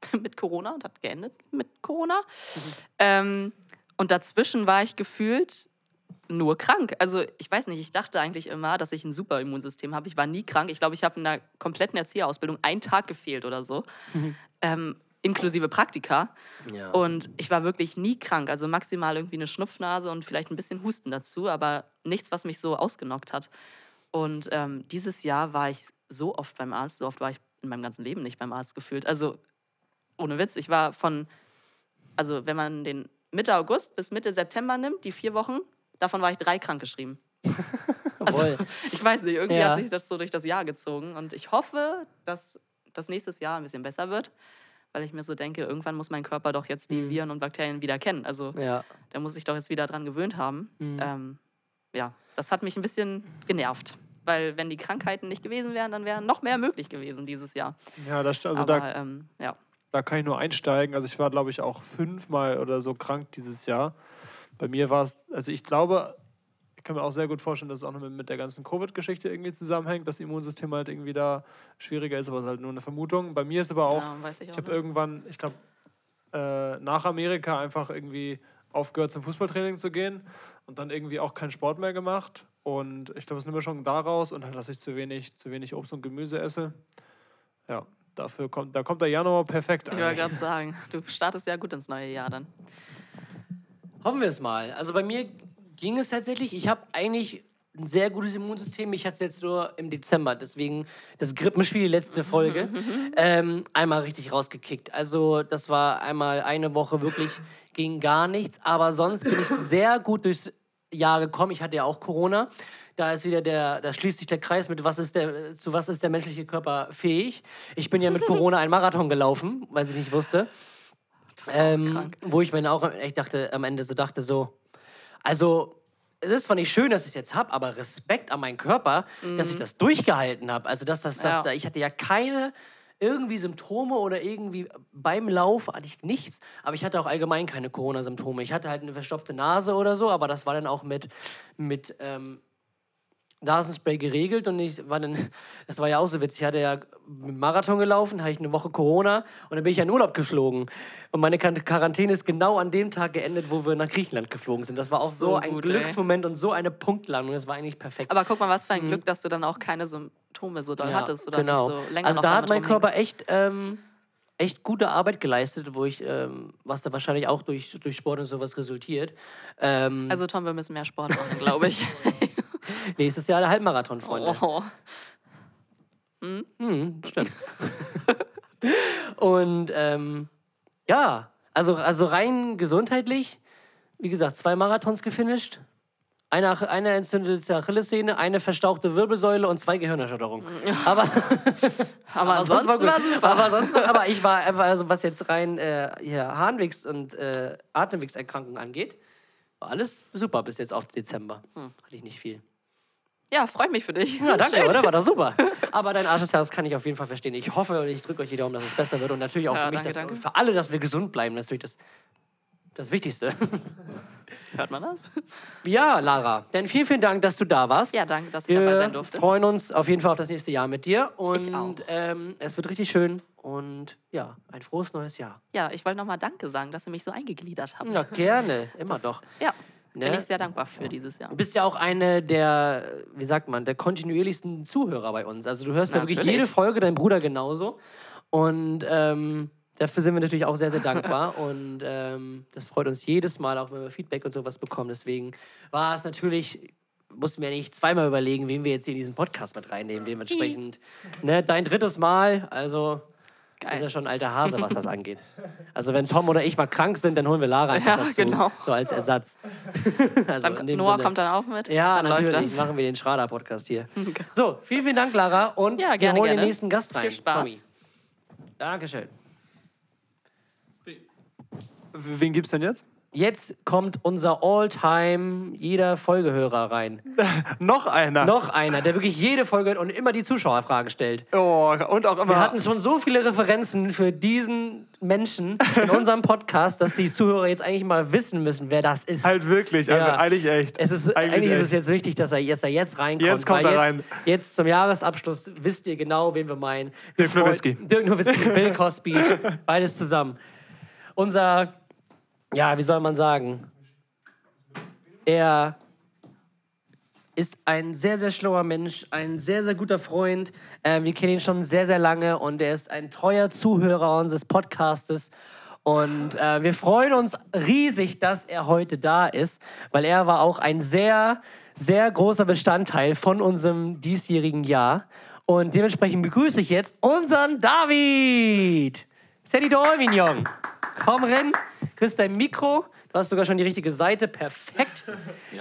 mit Corona und hat geendet mit Corona. Ähm, und dazwischen war ich gefühlt nur krank. Also, ich weiß nicht, ich dachte eigentlich immer, dass ich ein super Immunsystem habe. Ich war nie krank. Ich glaube, ich habe in der kompletten Erzieherausbildung einen Tag gefehlt oder so. Ähm, inklusive Praktika. Ja. Und ich war wirklich nie krank. Also maximal irgendwie eine Schnupfnase und vielleicht ein bisschen Husten dazu, aber nichts, was mich so ausgenockt hat. Und ähm, dieses Jahr war ich so oft beim Arzt, so oft war ich in meinem ganzen Leben nicht beim Arzt gefühlt. Also ohne Witz, ich war von, also wenn man den Mitte August bis Mitte September nimmt, die vier Wochen, davon war ich drei krankgeschrieben. Also Jawohl. ich weiß nicht, irgendwie Ja. hat sich das so durch das Jahr gezogen. Und ich hoffe, dass das nächstes Jahr ein bisschen besser wird, weil ich mir so denke, irgendwann muss mein Körper doch jetzt die Viren und Bakterien wieder kennen. Also ja. der muss sich doch jetzt wieder dran gewöhnt haben. Mhm. Ähm, ja, das hat mich ein bisschen genervt. Weil wenn die Krankheiten nicht gewesen wären, dann wäre noch mehr möglich gewesen dieses Jahr. Ja, das, also Aber da, ähm, ja. da kann ich nur einsteigen. Also ich war, glaube ich, auch fünfmal oder so krank dieses Jahr. Bei mir war es, also ich glaube, ich kann mir auch sehr gut vorstellen, dass es auch noch mit, mit der ganzen Covid-Geschichte irgendwie zusammenhängt, dass das Immunsystem halt irgendwie da schwieriger ist, aber es ist halt nur eine Vermutung. Bei mir ist aber auch, ja, ich ich habe irgendwann, ich glaube, äh, nach Amerika einfach irgendwie aufgehört zum Fußballtraining zu gehen und dann irgendwie auch keinen Sport mehr gemacht. Und ich glaube, es ist eine Mischung daraus und halt, dass ich zu wenig, zu wenig Obst und Gemüse esse. Ja, dafür kommt, da kommt der Januar perfekt Ich wollte gerade sagen, du startest ja gut ins neue Jahr dann. Hoffen wir es mal. Also bei mir ging es tatsächlich. Ich habe eigentlich ein sehr gutes Immunsystem. Ich hatte es jetzt nur im Dezember. Deswegen das Grippenspiel, die letzte Folge, ähm, einmal richtig rausgekickt. Also das war einmal eine Woche wirklich ging gar nichts. Aber sonst bin ich sehr gut durchs Jahr gekommen. Ich hatte ja auch Corona. Da ist wieder der, da schließt sich der Kreis mit, was ist der, zu was ist der menschliche Körper fähig. Ich bin ja mit Corona einen Marathon gelaufen, weil ich nicht wusste. Ähm, wo ich mir auch echt dachte, am Ende so dachte, so, also, es ist zwar nicht schön, dass ich es jetzt habe, aber Respekt an meinen Körper, dass ich das durchgehalten habe. Also, dass das, das Ja. da, ich hatte ja keine irgendwie Symptome oder irgendwie beim Lauf hatte ich nichts, aber ich hatte auch allgemein keine Corona-Symptome. Ich hatte halt eine verstopfte Nase oder so, aber das war dann auch mit, mit ähm, Nasenspray geregelt und ich war dann, das war ja auch so witzig, ich hatte ja Marathon gelaufen, hatte ich eine Woche Corona und dann bin ich ja in Urlaub geflogen. Und meine Quar- Quarantäne ist genau an dem Tag geendet, wo wir nach Griechenland geflogen sind. Das war auch so, So ein gut, ey. Glücksmoment und so eine Punktlandung. Das war eigentlich perfekt. Aber guck mal, was für ein Glück, dass du dann auch keine Symptome so doll Mhm. Ja, hattest oder genau. nicht so länger also noch da hat mein Körper rumhängst. echt, ähm, echt gute Arbeit geleistet, wo ich, ähm, was da wahrscheinlich auch durch, durch Sport und sowas resultiert. Ähm, Also Tom, wir müssen mehr Sport machen, glaube ich. nächstes Jahr der Halbmarathon, Freunde. oh. Hm, stimmt. und ähm, ja, also, also rein gesundheitlich, wie gesagt, zwei Marathons gefinisht. Eine, eine entzündete Achillessehne, eine verstauchte Wirbelsäule und zwei Gehirnerschütterungen. Aber, Aber ansonsten war, gut. super. Aber, sonst, aber ich war, einfach, also was jetzt rein äh, hier Harnwegs- und äh, Atemwegserkrankungen angeht, war alles super bis jetzt auf Dezember. Hm. Hatte ich nicht viel. Ja, freut mich für dich. Ja, Das ist danke, schön. oder? War doch super. Aber dein Arsch des Jahres kann ich auf jeden Fall verstehen. Ich hoffe und ich drücke euch die Daumen, dass es besser wird. Und natürlich auch Ja, für mich, danke, dass, danke. für alle, dass wir gesund bleiben. Natürlich das, das Wichtigste. Hört man das? Ja, Lara, dann vielen, vielen Dank, dass du da warst. Ja, danke, dass ich dabei sein durfte. Wir freuen uns auf jeden Fall auf das nächste Jahr mit dir. Und Ich auch. Ähm, es wird richtig schön. Und ja, ein frohes neues Jahr. Ja, ich wollte nochmal Danke sagen, dass ihr mich so eingegliedert habt. Ja, gerne. Immer Das- doch. Ja, bin Ne? ich sehr dankbar für dieses Jahr. Du bist ja auch eine der, wie sagt man, der kontinuierlichsten Zuhörer bei uns. Also du hörst ja wirklich Natürlich. jede Folge, dein Bruder genauso. Und ähm, dafür sind wir natürlich auch sehr, sehr dankbar. und ähm, das freut uns jedes Mal, auch wenn wir Feedback und sowas bekommen. Deswegen war es natürlich, mussten wir nicht zweimal überlegen, wen wir jetzt hier in diesen Podcast mit reinnehmen. Dementsprechend, ne, dein drittes Mal, also Geil. ist ja schon ein alter Hase, was das angeht. Also wenn Tom oder ich mal krank sind, dann holen wir Lara einfach Ja, dazu, genau. so als Ersatz. also in Dann, dem Noah Sinne. kommt dann auch mit. Ja, dann natürlich läuft das. machen wir den Schrader-Podcast hier. So, vielen, vielen Dank, Lara. Und Ja, wir gerne, holen den gerne. nächsten Gast rein. Viel Spaß. Tommy. Dankeschön. Wen gibt's denn jetzt? Jetzt kommt unser All-Time jeder Folgehörer rein. Noch einer. Noch einer, der wirklich jede Folge hört und immer die Zuschauerfragen stellt. Oh, und auch immer. Wir hatten schon so viele Referenzen für diesen Menschen in unserem Podcast, dass die Zuhörer jetzt eigentlich mal wissen müssen, wer das ist. halt wirklich, Ja. also eigentlich echt. Es ist, eigentlich, ist es echt. jetzt wichtig, dass er jetzt, er jetzt reinkommt. Jetzt kommt er jetzt, rein. Jetzt zum Jahresabschluss wisst ihr genau, wen wir meinen. Dirk Nowitzki. Dirk Nowitzki, Bill Cosby, beides zusammen. Unser, ja, wie soll man sagen? Er ist ein sehr, sehr schlauer Mensch, ein sehr, sehr guter Freund. Äh, wir kennen ihn schon sehr, sehr lange und er ist ein treuer Zuhörer unseres Podcastes. Und äh, wir freuen uns riesig, dass er heute da ist, weil er war auch ein sehr, sehr großer Bestandteil von unserem diesjährigen Jahr. Und dementsprechend begrüße ich jetzt unseren David. Sadie Dolmignon. Komm rein, kriegst dein Mikro. Du hast sogar schon die richtige Seite. Perfekt.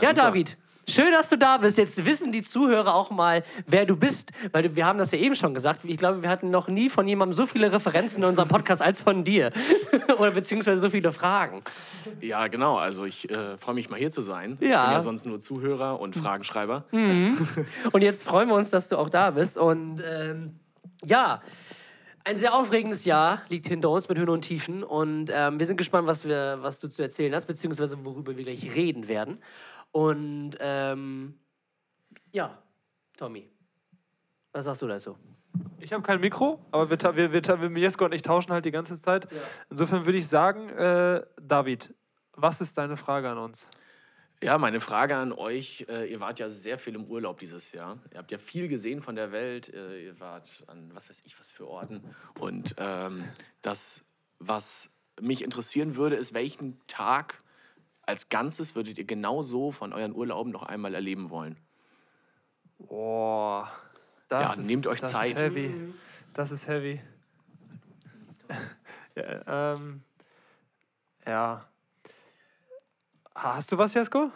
Ja, David. Schön, dass du da bist. Jetzt wissen die Zuhörer auch mal, wer du bist, weil wir haben das ja eben schon gesagt. Ich glaube, wir hatten noch nie von jemandem so viele Referenzen in unserem Podcast als von dir. Oder beziehungsweise so viele Fragen. Ja, genau. Also ich äh, freue mich mal hier zu sein. Ja. Ich bin ja sonst nur Zuhörer und Fragenschreiber. Und jetzt freuen wir uns, dass du auch da bist. Und ähm, ja, ein sehr aufregendes Jahr liegt hinter uns mit Höhen und Tiefen. Und ähm, wir sind gespannt, was, wir, was du zu erzählen hast, beziehungsweise worüber wir gleich reden werden. Und ähm, ja, Tommy, was sagst du dazu? Ich habe kein Mikro, aber wir, wir, wir, wir, Jesko und ich tauschen halt die ganze Zeit. Insofern würde ich sagen, äh, David, was ist deine Frage an uns? Ja, meine Frage an euch. Äh, ihr wart ja sehr viel im Urlaub dieses Jahr. Ihr habt ja viel gesehen von der Welt. Äh, ihr wart an was weiß ich was für Orten. Und ähm, das, was mich interessieren würde, ist, welchen Tag als Ganzes würdet ihr genauso von euren Urlauben noch einmal erleben wollen? Boah, das Ja, ist, nehmt euch das Zeit. Ist heavy. Das ist heavy. ja, ähm, ja. Hast du was, Jesko?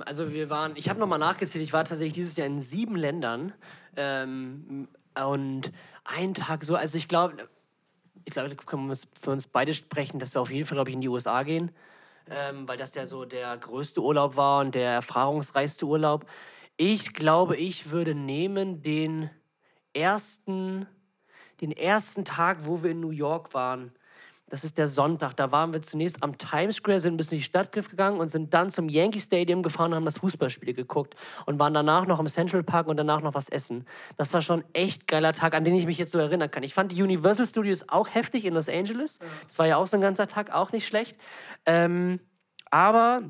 Also wir waren, ich habe nochmal nachgezählt, ich war tatsächlich dieses Jahr in sieben Ländern. Ähm, und einen Tag so, also ich glaube, ich glaube, da können wir für uns beide sprechen, dass wir auf jeden Fall, glaube ich, in die USA gehen. Ähm, weil das ja so der größte Urlaub war und der erfahrungsreichste Urlaub. Ich glaube, ich würde nehmen den ersten, den ersten Tag, wo wir in New York waren. Das ist der Sonntag. Da waren wir zunächst am Times Square, sind bis in die Stadt gegangen und sind dann zum Yankee Stadium gefahren und haben das Fußballspiel geguckt und waren danach noch im Central Park und danach noch was essen. Das war schon ein echt geiler Tag, an den ich mich jetzt so erinnern kann. Ich fand die Universal Studios auch heftig in Los Angeles. Das war ja auch so ein ganzer Tag, auch nicht schlecht. Ähm, aber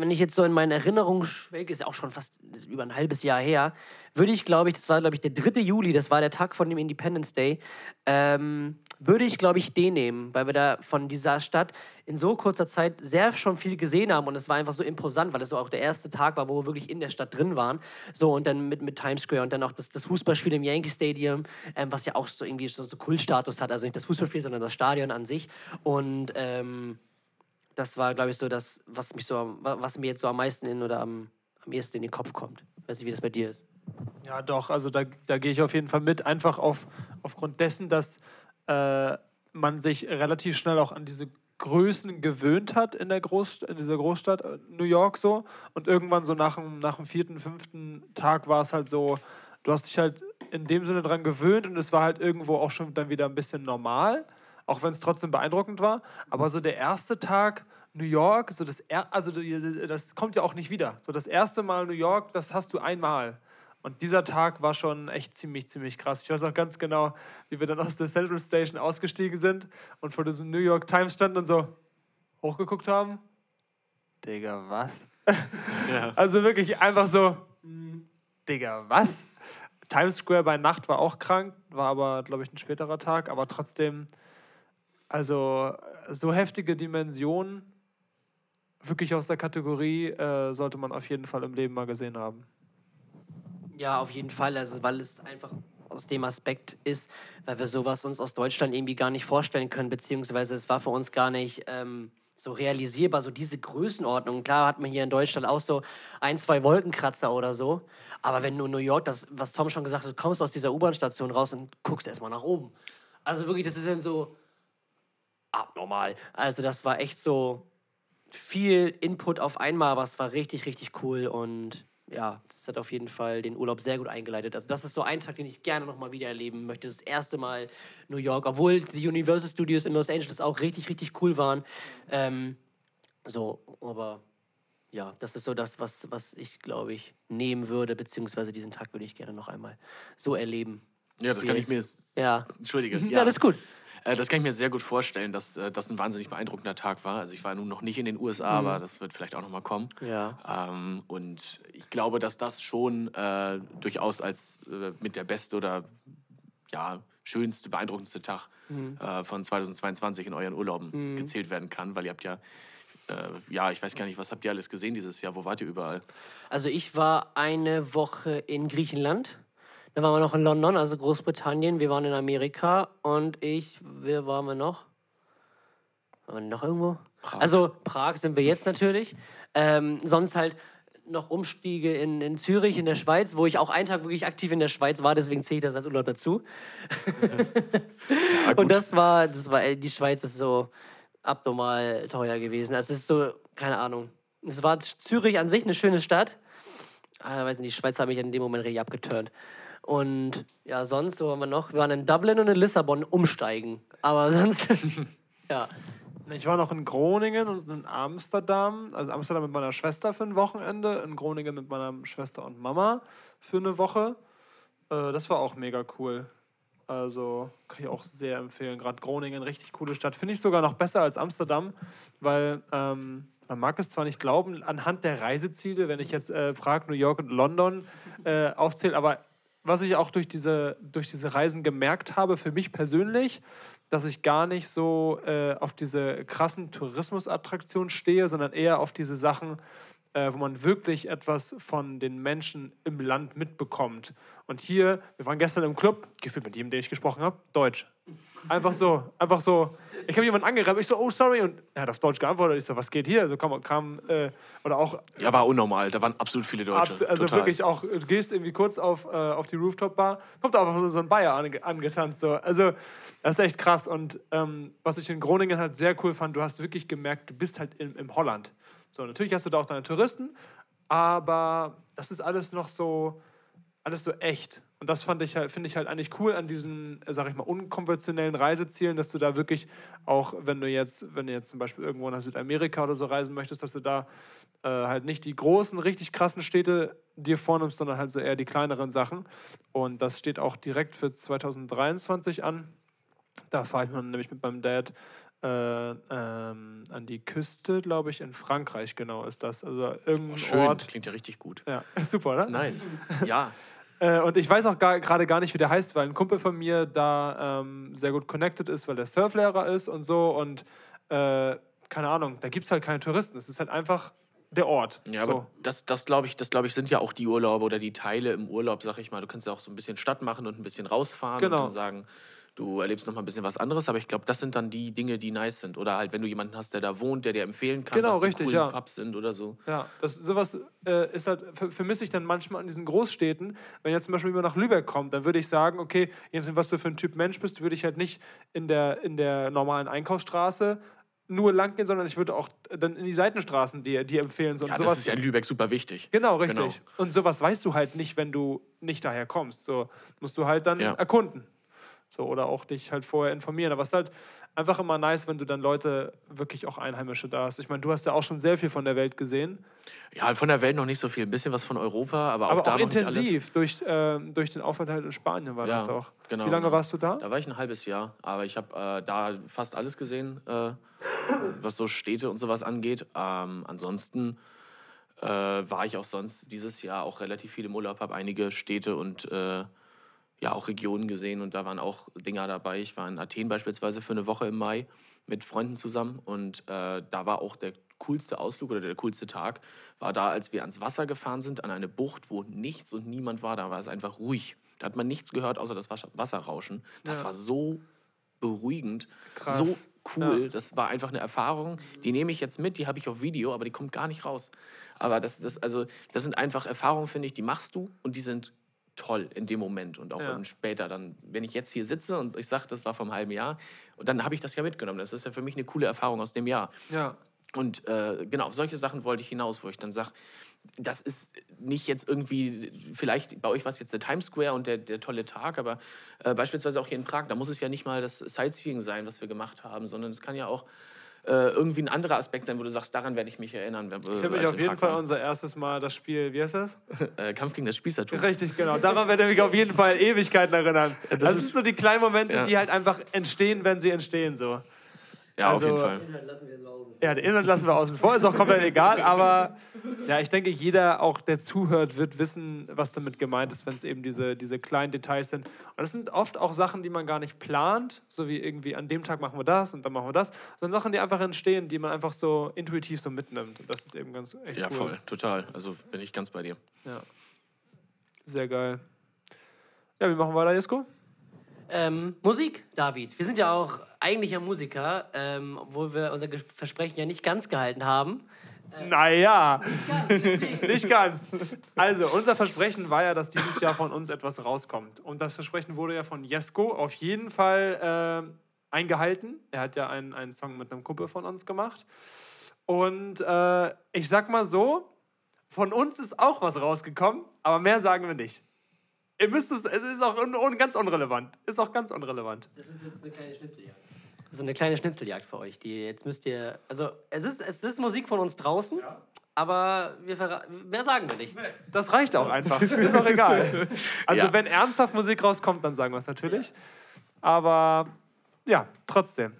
wenn ich jetzt so in meine Erinnerung schwelge, ist ja auch schon fast über ein halbes Jahr her, würde ich, glaube ich, das war, glaube ich, der 3. Juli, das war der Tag von dem Independence Day, ähm, würde ich, glaube ich, den nehmen, weil wir da von dieser Stadt in so kurzer Zeit sehr schon viel gesehen haben und es war einfach so imposant, weil es so auch der erste Tag war, wo wir wirklich in der Stadt drin waren. So und dann mit, mit Times Square und dann auch das, das Fußballspiel im Yankee Stadium, ähm, was ja auch so irgendwie so, so Kultstatus hat, also nicht das Fußballspiel, sondern das Stadion an sich. Und ähm, das war, glaube ich, so das, was mich so, was mir jetzt so am meisten in oder am, am ehesten in den Kopf kommt. Weiß nicht, wie das bei dir ist. Ja, doch, also da, da gehe ich auf jeden Fall mit, einfach auf, aufgrund dessen, dass äh, man sich relativ schnell auch an diese Größen gewöhnt hat in, der Groß, in dieser Großstadt äh, New York so. Und irgendwann so nach dem, nach dem vierten, fünften Tag war es halt so, du hast dich halt in dem Sinne dran gewöhnt und es war halt irgendwo auch schon dann wieder ein bisschen normal. Auch wenn es trotzdem beeindruckend war. Aber so der erste Tag New York, so das, er, also das kommt ja auch nicht wieder. So das erste Mal New York, das hast du einmal. Und dieser Tag war schon echt ziemlich, ziemlich krass. Ich weiß auch ganz genau, wie wir dann aus der Central Station ausgestiegen sind und vor diesem New York Times standen und so hochgeguckt haben. Digga, was? Ja. Also wirklich einfach so, Digga, was? Times Square bei Nacht war auch krank, war aber, glaube ich, ein späterer Tag, aber trotzdem, also so heftige Dimensionen, wirklich aus der Kategorie, äh, sollte man auf jeden Fall im Leben mal gesehen haben. Ja, auf jeden Fall, also weil es einfach aus dem Aspekt ist, weil wir sowas uns aus Deutschland irgendwie gar nicht vorstellen können, beziehungsweise es war für uns gar nicht ähm, so realisierbar, so diese Größenordnung. Klar hat man hier in Deutschland auch so ein, zwei Wolkenkratzer oder so. Aber wenn du in New York, das, was Tom schon gesagt hat, du kommst aus dieser U-Bahn-Station raus und guckst erstmal nach oben. Also wirklich, das ist dann so abnormal. Also das war echt so viel Input auf einmal, aber es war richtig, richtig cool und ja, das hat auf jeden Fall den Urlaub sehr gut eingeleitet. Also das ist so ein Tag, den ich gerne nochmal wieder erleben möchte. Das erste Mal New York, obwohl die Universal Studios in Los Angeles auch richtig, richtig cool waren. Ähm, so, aber ja, das ist so das, was, was ich, glaube ich, nehmen würde, beziehungsweise diesen Tag würde ich gerne noch einmal so erleben. Ja, das kann ich mir. Ja. Entschuldige. Ja, das ist gut. Äh, das kann ich mir sehr gut vorstellen, dass äh, das ein wahnsinnig beeindruckender Tag war. Also ich war nun noch nicht in den USA, mhm. aber das wird vielleicht auch noch mal kommen. Ja. Ähm, und ich glaube, dass das schon äh, durchaus als äh, mit der beste oder ja, schönste, beeindruckendste Tag mhm. äh, von 2022 in euren Urlauben mhm. gezählt werden kann, weil ihr habt ja äh, ja, ich weiß gar nicht, was habt ihr alles gesehen dieses Jahr? Wo wart ihr überall? Also ich war eine Woche in Griechenland dann waren wir noch in London, also Großbritannien. Wir waren in Amerika und ich, wer waren wir noch? Waren wir noch irgendwo? Prag. Also Prag sind wir jetzt natürlich. Ähm, sonst halt noch Umstiege in, in Zürich, in der Schweiz, wo ich auch einen Tag wirklich aktiv in der Schweiz war, deswegen zähle ich das als Urlaub dazu. ja, und das war, das war, die Schweiz ist so abnormal teuer gewesen. Also es ist so, keine Ahnung. Es war Zürich an sich eine schöne Stadt. Ah, weiß nicht, die Schweiz hat mich in dem Moment richtig abgeturnt. Und ja, sonst, wo waren wir noch? Wir waren in Dublin und in Lissabon umsteigen. Aber sonst, ja. Ich war noch in Groningen und in Amsterdam. Also Amsterdam mit meiner Schwester für ein Wochenende, in Groningen mit meiner Schwester und Mama für eine Woche. Äh, das war auch mega cool. Also kann ich auch sehr empfehlen. Gerade Groningen, richtig coole Stadt. Finde ich sogar noch besser als Amsterdam, weil ähm, man mag es zwar nicht glauben, anhand der Reiseziele, wenn ich jetzt äh, Prag, New York und London äh, aufzähle, aber was ich auch durch diese, durch diese Reisen gemerkt habe, für mich persönlich, dass ich gar nicht so äh, auf diese krassen Tourismusattraktionen stehe, sondern eher auf diese Sachen, äh, wo man wirklich etwas von den Menschen im Land mitbekommt. Und hier, wir waren gestern im Club, gefühlt mit jedem, den ich gesprochen habe, Deutsch. Einfach so, einfach so. Ich habe jemanden angerannt, ich so, oh, sorry. Und er hat auf Deutsch geantwortet. Ich so, was geht hier? So kam, kam äh, oder auch. Ja, war unnormal. Da waren absolut viele Deutsche. Abs also Total. wirklich auch, du gehst irgendwie kurz auf, äh, auf die Rooftop-Bar, kommt einfach so ein Bayer ange angetanzt. So. Also, das ist echt krass. Und ähm, was ich in Groningen halt sehr cool fand, du hast wirklich gemerkt, du bist halt im Holland. So, natürlich hast du da auch deine Touristen, aber das ist alles noch so, alles so echt. Und das fand ich halt, finde ich halt eigentlich cool an diesen, sag ich mal, unkonventionellen Reisezielen, dass du da wirklich auch, wenn du jetzt, wenn du jetzt zum Beispiel irgendwo nach Südamerika oder so reisen möchtest, dass du da äh, halt nicht die großen, richtig krassen Städte dir vornimmst, sondern halt so eher die kleineren Sachen. Und das steht auch direkt für 2023 an. Da fahre ich nämlich mit meinem Dad äh, ähm, an die Küste, glaube ich, in Frankreich, genau ist das. Also irgendein oh, schön. Ort. Klingt ja richtig gut. Ja, super, oder? Nice. Ja. äh, und ich weiß auch gerade gar nicht, wie der heißt, weil ein Kumpel von mir da ähm, sehr gut connected ist, weil der Surflehrer ist und so. Und äh, keine Ahnung, da gibt es halt keine Touristen. Es ist halt einfach der Ort. Ja, so. aber das, das glaube ich, das, glaub ich, sind ja auch die Urlaube oder die Teile im Urlaub, sag ich mal. Du kannst ja auch so ein bisschen Stadt machen und ein bisschen rausfahren genau. und dann sagen, du erlebst noch mal ein bisschen was anderes, aber ich glaube, das sind dann die Dinge, die nice sind. Oder halt, wenn du jemanden hast, der da wohnt, der dir empfehlen kann, genau, was richtig, die coolen ja. Pubs sind oder so. Ja, das, sowas äh, ist halt, vermisse ich dann manchmal an diesen Großstädten. Wenn jetzt zum Beispiel jemand nach Lübeck kommt, dann würde ich sagen, okay, je nachdem, was du für ein Typ Mensch bist, würde ich halt nicht in der, in der normalen Einkaufsstraße nur lang gehen, sondern ich würde auch dann in die Seitenstraßen dir, dir empfehlen. So, ja, das ist ja in Lübeck super wichtig. Genau, richtig. Genau. Und sowas weißt du halt nicht, wenn du nicht daher kommst. So musst du halt dann ja. erkunden. So, oder auch dich halt vorher informieren. Aber es ist halt einfach immer nice, wenn du dann Leute, wirklich auch Einheimische da hast. Ich meine, du hast ja auch schon sehr viel von der Welt gesehen. Ja, von der Welt noch nicht so viel. Ein bisschen was von Europa, aber auch Aber da auch intensiv. Durch, ähm, durch den Aufenthalt in Spanien war das Ja, auch. genau, Wie lange genau. warst du da? Da war ich ein halbes Jahr, aber ich habe äh, da fast alles gesehen, äh, was so Städte und sowas angeht. Ähm, ansonsten äh, war ich auch sonst dieses Jahr auch relativ viel im Urlaub, habe einige Städte und äh, ja auch Regionen gesehen und da waren auch Dinger dabei. Ich war in Athen beispielsweise für eine Woche im Mai mit Freunden zusammen und äh, da war auch der coolste Ausflug oder der coolste Tag war da, als wir ans Wasser gefahren sind, an eine Bucht, wo nichts und niemand war. Da war es einfach ruhig. Da hat man nichts gehört, außer das Wasser- Wasserrauschen. Das Ja. war so beruhigend, Krass. so cool. Das war einfach eine Erfahrung, die nehme ich jetzt mit, die habe ich auf Video, aber die kommt gar nicht raus. Aber das, das, also, das sind einfach Erfahrungen, finde ich, die machst du und die sind toll in dem Moment und auch Ja. später dann, wenn ich jetzt hier sitze und ich sage, das war einem halben Jahr, und dann habe ich das ja mitgenommen. Das ist ja für mich eine coole Erfahrung aus dem Jahr. Ja. Und äh, genau, auf solche Sachen wollte ich hinaus, wo ich dann sage, das ist nicht jetzt irgendwie, vielleicht bei euch war es jetzt der Times Square und der, der tolle Tag, aber äh, beispielsweise auch hier in Prag, da muss es ja nicht mal das Sightseeing sein, was wir gemacht haben, sondern es kann ja auch irgendwie ein anderer Aspekt sein, wo du sagst, daran werde ich mich erinnern. wenn Ich habe mich auf jeden Fall unser erstes Mal das Spiel, wie heißt das? äh, Kampf gegen das Spießertum. Richtig, genau. Daran werde ich mich auf jeden Fall Ewigkeiten erinnern. Das, das sind ist- so die kleinen Momente, Ja. die halt einfach entstehen, wenn sie entstehen. So. Ja, Also- auf jeden Fall. Inhalt lassen wir so außen. Ja, den Inhalt lassen wir außen vor, ist auch komplett egal, aber ja, ich denke, jeder, auch der zuhört, wird wissen, was damit gemeint ist, wenn es eben diese, diese kleinen Details sind. Und das sind oft auch Sachen, die man gar nicht plant, so wie irgendwie an dem Tag machen wir das und dann machen wir das, sondern Sachen, die einfach entstehen, die man einfach so intuitiv so mitnimmt. Und das ist eben ganz echt Ja, cool. voll, total. Also bin ich ganz bei dir. Ja. Sehr geil. Ja, wie machen wir da, Jesko? Ähm, Musik, David. Wir sind ja auch eigentlich ja Musiker, ähm, obwohl wir unser Versprechen ja nicht ganz gehalten haben. Naja, nicht ganz. Also, unser Versprechen war ja, dass dieses Jahr von uns etwas rauskommt. Und das Versprechen wurde ja von Jesko auf jeden Fall äh, eingehalten. Er hat ja einen, einen Song mit einem Kumpel von uns gemacht. Und äh, ich sag mal so, von uns ist auch was rausgekommen, aber mehr sagen wir nicht. Ihr müsst es, es ist auch un, un, ganz unrelevant. Ist auch ganz unrelevant. Das ist jetzt eine kleine Schnitzeljagd. So eine kleine Schnitzeljagd für euch. Die jetzt müsst ihr. Also, es ist, es ist Musik von uns draußen, aber wir mehr sagen wir nicht. Das reicht auch einfach. Ist auch egal. Also, Ja. wenn ernsthaft Musik rauskommt, dann sagen wir es natürlich. Aber ja, trotzdem.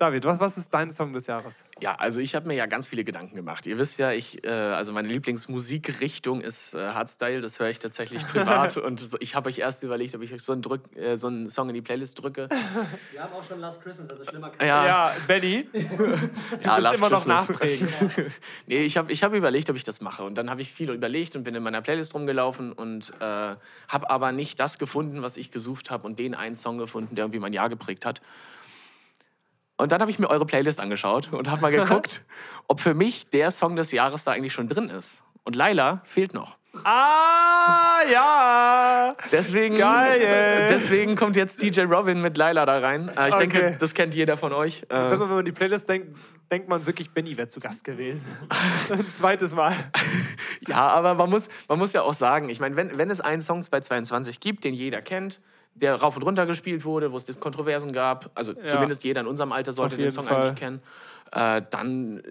David, was, was ist dein Song des Jahres? Ja, also ich habe mir ja ganz viele Gedanken gemacht. Ihr wisst ja, ich, äh, also meine Lieblingsmusikrichtung ist äh, Hardstyle, das höre ich tatsächlich privat. und so, ich habe euch erst überlegt, ob ich euch so einen, Drück, äh, so einen Song in die Playlist drücke. Wir haben auch schon Last Christmas, also schlimmer kann Ja, Ja, Benny, du ja, Last immer noch Christmas. nachprägend. nee, ich habe ich hab überlegt, ob ich das mache. Und dann habe ich viel überlegt und bin in meiner Playlist rumgelaufen und äh, habe aber nicht das gefunden, was ich gesucht habe und den einen Song gefunden, der irgendwie mein Jahr geprägt hat. Und dann habe ich mir eure Playlist angeschaut und habe mal geguckt, ob für mich der Song des Jahres da eigentlich schon drin ist. Und Laila fehlt noch. Ah, ja! Deswegen, Geil. deswegen kommt jetzt DJ Robin mit Laila da rein. Äh, ich Okay. denke, das kennt jeder von euch. Äh, Wenn man an die Playlist denkt, denkt man wirklich, Benny wäre zu Gast gewesen. Ein zweites Mal. Ja, aber man muss, man muss ja auch sagen, ich meine, wenn, wenn es einen Song 222 gibt, den jeder kennt, der rauf und runter gespielt wurde, wo es Kontroversen gab, also zumindest jeder in unserem Alter sollte den Song Fall. eigentlich kennen, äh, dann äh,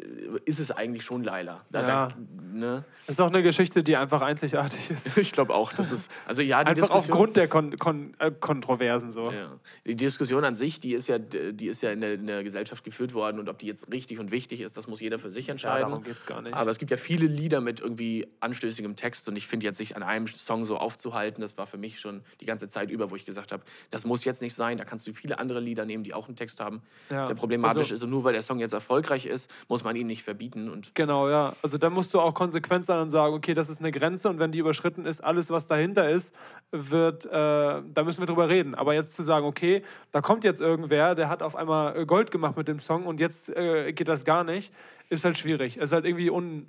ist es eigentlich schon Laila. Da, Ja. da, ne? Das ist auch eine Geschichte, die einfach einzigartig ist. Ich glaube auch, das ist, also ja, die Einfach Diskussion... aufgrund der Kon Kon äh, Kontroversen so. Ja. Die Diskussion an sich, die ist ja, die ist ja in der, in der Gesellschaft geführt worden und ob die jetzt richtig und wichtig ist, das muss jeder für sich entscheiden. darum geht's gar nicht. Aber es gibt ja viele Lieder mit irgendwie anstößigem Text und ich finde jetzt sich an einem Song so aufzuhalten, das war für mich schon die ganze Zeit über, wo ich gesagt habe, das muss jetzt nicht sein, da kannst du viele andere Lieder nehmen, die auch einen Text haben. Ja. Der problematisch Also- ist und nur weil der Song jetzt erfolgreich ist, muss man ihn nicht verbieten und Genau, ja. Also da musst du auch konsequent sein und sagen, okay, das ist eine Grenze und wenn die überschritten ist, alles, was dahinter ist, wird, äh, da müssen wir drüber reden. Aber jetzt zu sagen, okay, da kommt jetzt irgendwer, der hat auf einmal Gold gemacht mit dem Song und jetzt äh, geht das gar nicht, ist halt schwierig. Ist halt irgendwie un,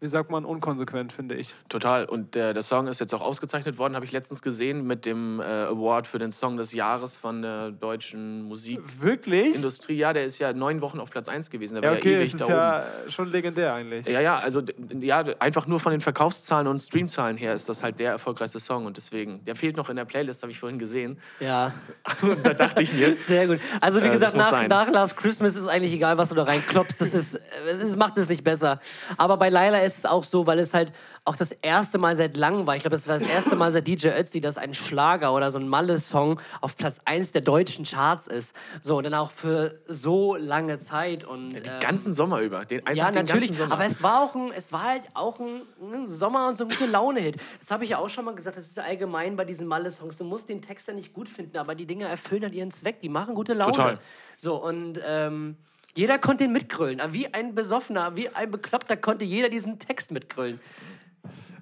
wie sagt man, unkonsequent, finde ich. Total. Und der, der Song ist jetzt auch ausgezeichnet worden, habe ich letztens gesehen, mit dem äh, Award für den Song des Jahres von der deutschen Musikindustrie. Wirklich? Ja, der ist ja neun Wochen auf Platz 1 gewesen. Der Ja, war okay, ja ewig ist da ja schon legendär eigentlich. oben. Ja, ja, also ja, einfach nur von den Verkaufszahlen und Streamzahlen her ist das halt der erfolgreichste Song. Und deswegen, der fehlt noch in der Playlist, habe ich vorhin gesehen. Ja, Und da dachte ich mir, sehr gut. Also wie Äh, das gesagt, muss nach, sein. nach Last Christmas ist eigentlich egal, was du da reinklopfst. Das, ist, es macht es nicht besser. Aber bei Laila ist es auch so, weil es halt auch das erste Mal seit langem war. Ich glaube, das war das erste Mal seit DJ Ötzi, dass ein Schlager oder so ein Malle-Song auf Platz 1 der deutschen Charts ist. So, und dann auch für so lange Zeit. Und, den ähm, ganzen Sommer über. Den, ja, den natürlich. Aber es war auch ein, es war halt auch ein, ein Sommer und so ein gute Laune-Hit. Das habe ich ja auch schon mal gesagt. Das ist ja allgemein bei diesen Malle-Songs. Du musst den Text ja nicht gut finden, aber die Dinge erfüllen halt ihren Zweck. Die machen gute Laune. Total. So und ähm, jeder konnte ihn mitgrölen. Wie ein Besoffener, wie ein Bekloppter konnte jeder diesen Text mitgrölen.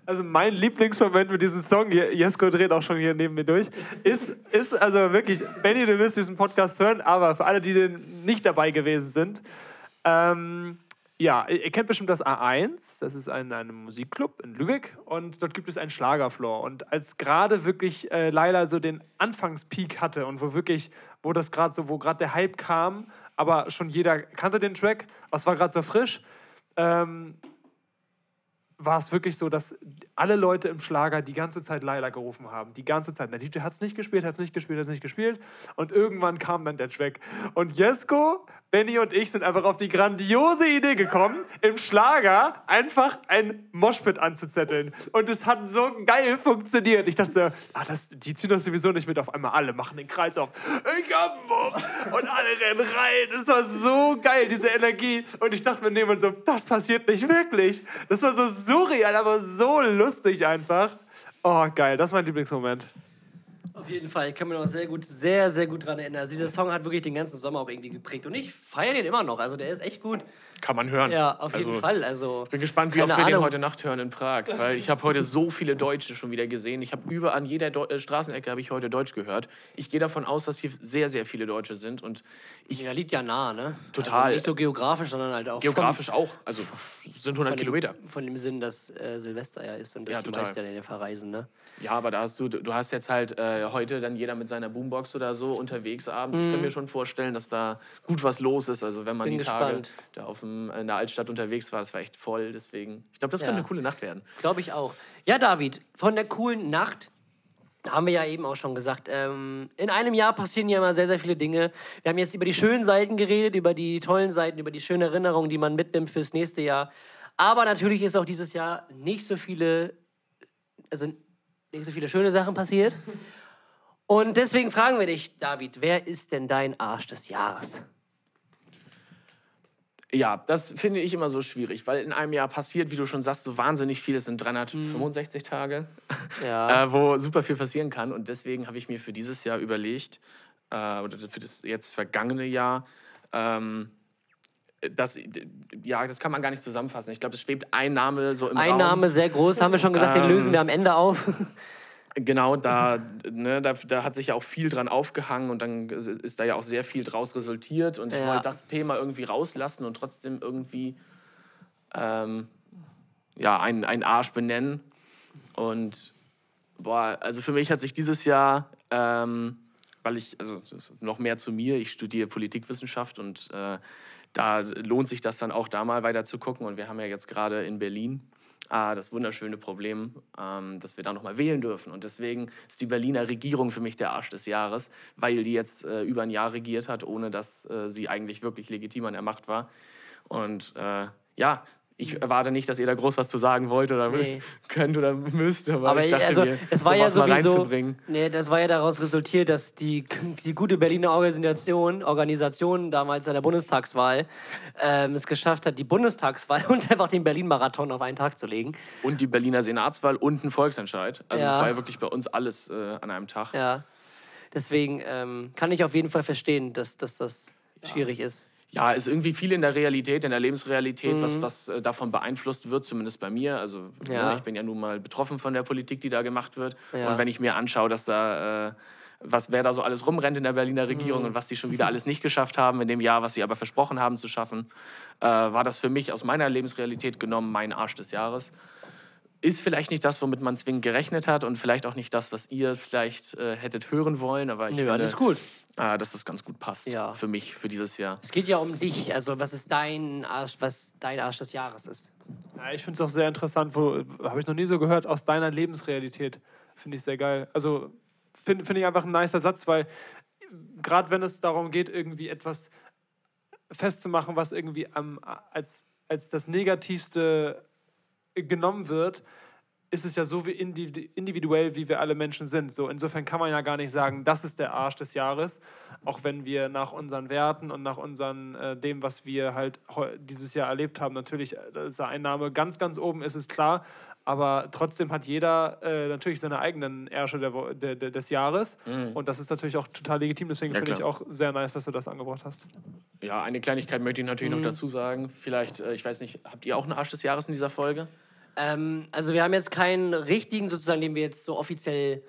Also mein Lieblingsmoment mit diesem Song, Jesko dreht auch schon hier neben mir durch, ist, ist also wirklich, Benny, du wirst diesen Podcast hören, aber für alle, die den nicht dabei gewesen sind, ähm, ja, ihr kennt bestimmt das A1, das ist ein, ein Musikclub in Lübeck und dort gibt es einen Schlagerfloor. Und als gerade wirklich äh, Laila so den Anfangspeak hatte und wo wirklich, wo das gerade so, wo gerade der Hype kam, aber schon jeder kannte den Track, es war gerade so frisch, ähm, war es wirklich so, dass alle Leute im Schlager die ganze Zeit Laila gerufen haben. Die ganze Zeit. Der DJ hat es nicht gespielt, hat es nicht gespielt, hat es nicht gespielt. Und irgendwann kam dann der Track. Und Jesko, Benny und ich sind einfach auf die grandiose Idee gekommen, im Schlager einfach ein Moshpit anzuzetteln. Und es hat so geil funktioniert. Ich dachte ah, das, die ziehen das sowieso nicht mit. Auf einmal alle machen den Kreis auf. Ich hab einen Muff. Und alle rennen rein. Das war so geil, diese Energie. Und ich dachte mir nehmen so, das passiert nicht wirklich. Das war so surreal, aber so lustig einfach. Oh, geil. Das ist mein Lieblingsmoment. Auf jeden Fall, ich kann mich noch sehr gut, sehr, sehr gut daran erinnern. Also dieser Song hat wirklich den ganzen Sommer auch irgendwie geprägt. Und ich feiere den immer noch. Also der ist echt gut. Kann man hören. Ja, auf jeden Also, Fall. Also, Ich bin gespannt, wie oft wir den Ahnung. heute Nacht hören in Prag, weil ich habe heute so viele Deutsche schon wieder gesehen. Ich habe über an jeder Deu äh, Straßenecke habe ich heute Deutsch gehört. Ich gehe davon aus, dass hier sehr, sehr viele Deutsche sind und ich ja, liegt ja nah, ne? Total. Also nicht so geografisch, sondern halt auch geografisch auch. Also sind 100 von, von Kilometer. Dem, von dem Sinn, dass äh, Silvester ja ist und dass Ja, die total. meisten ja verreisen, ne? Ja, aber da hast du, du hast jetzt halt äh, heute dann jeder mit seiner Boombox oder so unterwegs abends. Ich kann mir schon vorstellen, dass da gut was los ist. Also wenn man Mhm. Bin die Tage gespannt. da auf dem, in der Altstadt unterwegs war, das war echt voll. Deswegen, ich glaube, das Ja. könnte eine coole Nacht werden. Glaube ich auch. Ja, David, von der coolen Nacht haben wir ja eben auch schon gesagt. Ähm, in einem Jahr passieren ja immer sehr, sehr viele Dinge. Wir haben jetzt über die schönen Seiten geredet, über die tollen Seiten, über die schönen Erinnerungen, die man mitnimmt fürs nächste Jahr. Aber natürlich ist auch dieses Jahr nicht so viele, also nicht so viele schöne Sachen passiert. Und deswegen fragen wir dich, David, wer ist denn dein Arsch des Jahres? Ja, das finde ich immer so schwierig, weil in einem Jahr passiert, wie du schon sagst, so wahnsinnig viel. Es sind 365 Tage, Ja. äh, wo super viel passieren kann. Und deswegen habe ich mir für dieses Jahr überlegt, äh, oder für das jetzt vergangene Jahr, ähm, das, ja, das kann man gar nicht zusammenfassen. Ich glaube, es schwebt ein Name so im Ein Raum. Name sehr groß, haben wir schon gesagt, den Ähm, lösen wir am Ende auf. Genau, da, ne, da, da hat sich ja auch viel dran aufgehangen und dann ist da ja auch sehr viel draus resultiert. Und ich Ja. wollte das Thema irgendwie rauslassen und trotzdem irgendwie ähm, ja, einen, einen Arsch benennen. Und boah, also für mich hat sich dieses Jahr, ähm, weil ich, also noch mehr zu mir, ich studiere Politikwissenschaft und äh, da lohnt sich das dann auch da mal weiter zu gucken. Und wir haben ja jetzt gerade in Berlin äh, das wunderschöne Problem, ähm, dass wir da nochmal wählen dürfen. Und deswegen ist die Berliner Regierung für mich der Arsch des Jahres, weil die jetzt äh, über ein Jahr regiert hat, ohne dass äh, sie eigentlich wirklich legitim an der Macht war. Und äh, ja, ich erwarte nicht, dass ihr da groß was zu sagen wollt oder Nee. könnt oder müsst, aber, Aber ich dachte also, mir, es war ja sowieso, nee, das war ja daraus resultiert, dass die, die gute Berliner Organisation, Organisation damals an der Bundestagswahl ähm, es geschafft hat, die Bundestagswahl und einfach den Berlin-Marathon auf einen Tag zu legen. Und die Berliner Senatswahl und ein Volksentscheid. Also Ja. das war ja wirklich bei uns alles äh, an einem Tag. Ja. Deswegen ähm, kann ich auf jeden Fall verstehen, dass, dass das schwierig ist. Ja, ist irgendwie viel in der Realität, in der Lebensrealität, Mhm. was, was äh, davon beeinflusst wird, zumindest bei mir. Also Ja. ne, ich bin ja nun mal betroffen von der Politik, die da gemacht wird. Ja. Und wenn ich mir anschaue, dass da äh, was wer da so alles rumrennt in der Berliner Regierung Mhm. und was die schon wieder alles nicht geschafft haben in dem Jahr, was sie aber versprochen haben zu schaffen, äh, war das für mich aus meiner Lebensrealität genommen mein Arsch des Jahres. Ist vielleicht nicht das, womit man zwingend gerechnet hat und vielleicht auch nicht das, was ihr vielleicht äh, hättet hören wollen, aber ich Nö, finde, alles gut. Äh, dass das ganz gut passt Ja. für mich, für dieses Jahr. Es geht ja um dich. Also, was ist dein Arsch, was dein Arsch des Jahres ist? Ja, ich finde es auch sehr interessant, wo habe ich noch nie so gehört, aus deiner Lebensrealität. Finde ich sehr geil. Also finde find ich einfach ein nicer Satz, weil gerade wenn es darum geht, irgendwie etwas festzumachen, was irgendwie am, als, als das Negativste genommen wird, ist es ja so wie individu- individuell, wie wir alle Menschen sind. So, insofern kann man ja gar nicht sagen, das ist der Arsch des Jahres, auch wenn wir nach unseren Werten und nach unseren, äh, dem, was wir halt dieses Jahr erlebt haben, natürlich äh, ist der Einnahme ganz, ganz oben, ist es klar. Aber trotzdem hat jeder äh, natürlich seine eigenen Ärsche der, der, der, des Jahres. Und das ist natürlich auch total legitim. Deswegen Ja, finde ich auch sehr nice, dass du das angebracht hast. Ja, eine Kleinigkeit möchte ich natürlich noch dazu sagen. Vielleicht, äh, ich weiß nicht, habt ihr auch einen Arsch des Jahres in dieser Folge? Ähm, also, wir haben jetzt keinen richtigen, sozusagen, den wir jetzt so offiziell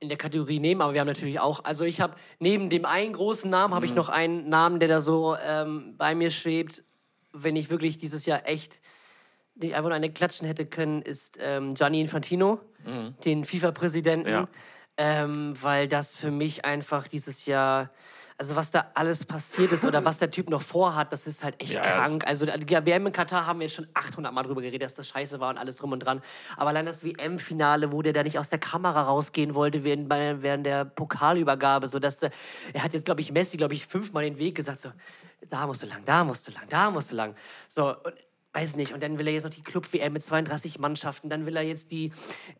in der Kategorie nehmen, aber wir haben natürlich auch, also ich habe neben dem einen großen Namen, habe ich noch einen Namen, der da so ähm, bei mir schwebt, wenn ich wirklich dieses Jahr echt nicht einfach nur eine klatschen hätte können, ist ähm, Gianni Infantino, den FIFA-Präsidenten, Ja. ähm, weil das für mich einfach dieses Jahr, also was da alles passiert ist oder was der Typ noch vorhat, das ist halt echt Ja, krank. Also die WM in Katar haben wir jetzt schon 800 Mal drüber geredet, dass das scheiße war und alles drum und dran. Aber allein das WM-Finale, wo der da nicht aus der Kamera rausgehen wollte während, der Pokalübergabe, so dass der, er hat jetzt, glaube ich, Messi, glaube ich, fünfmal den Weg gesagt, so, da musst du lang, da musst du lang, da musst du lang. So, und weiß nicht. Und dann will er jetzt noch die Club-WM mit 32 Mannschaften. Dann will er jetzt die,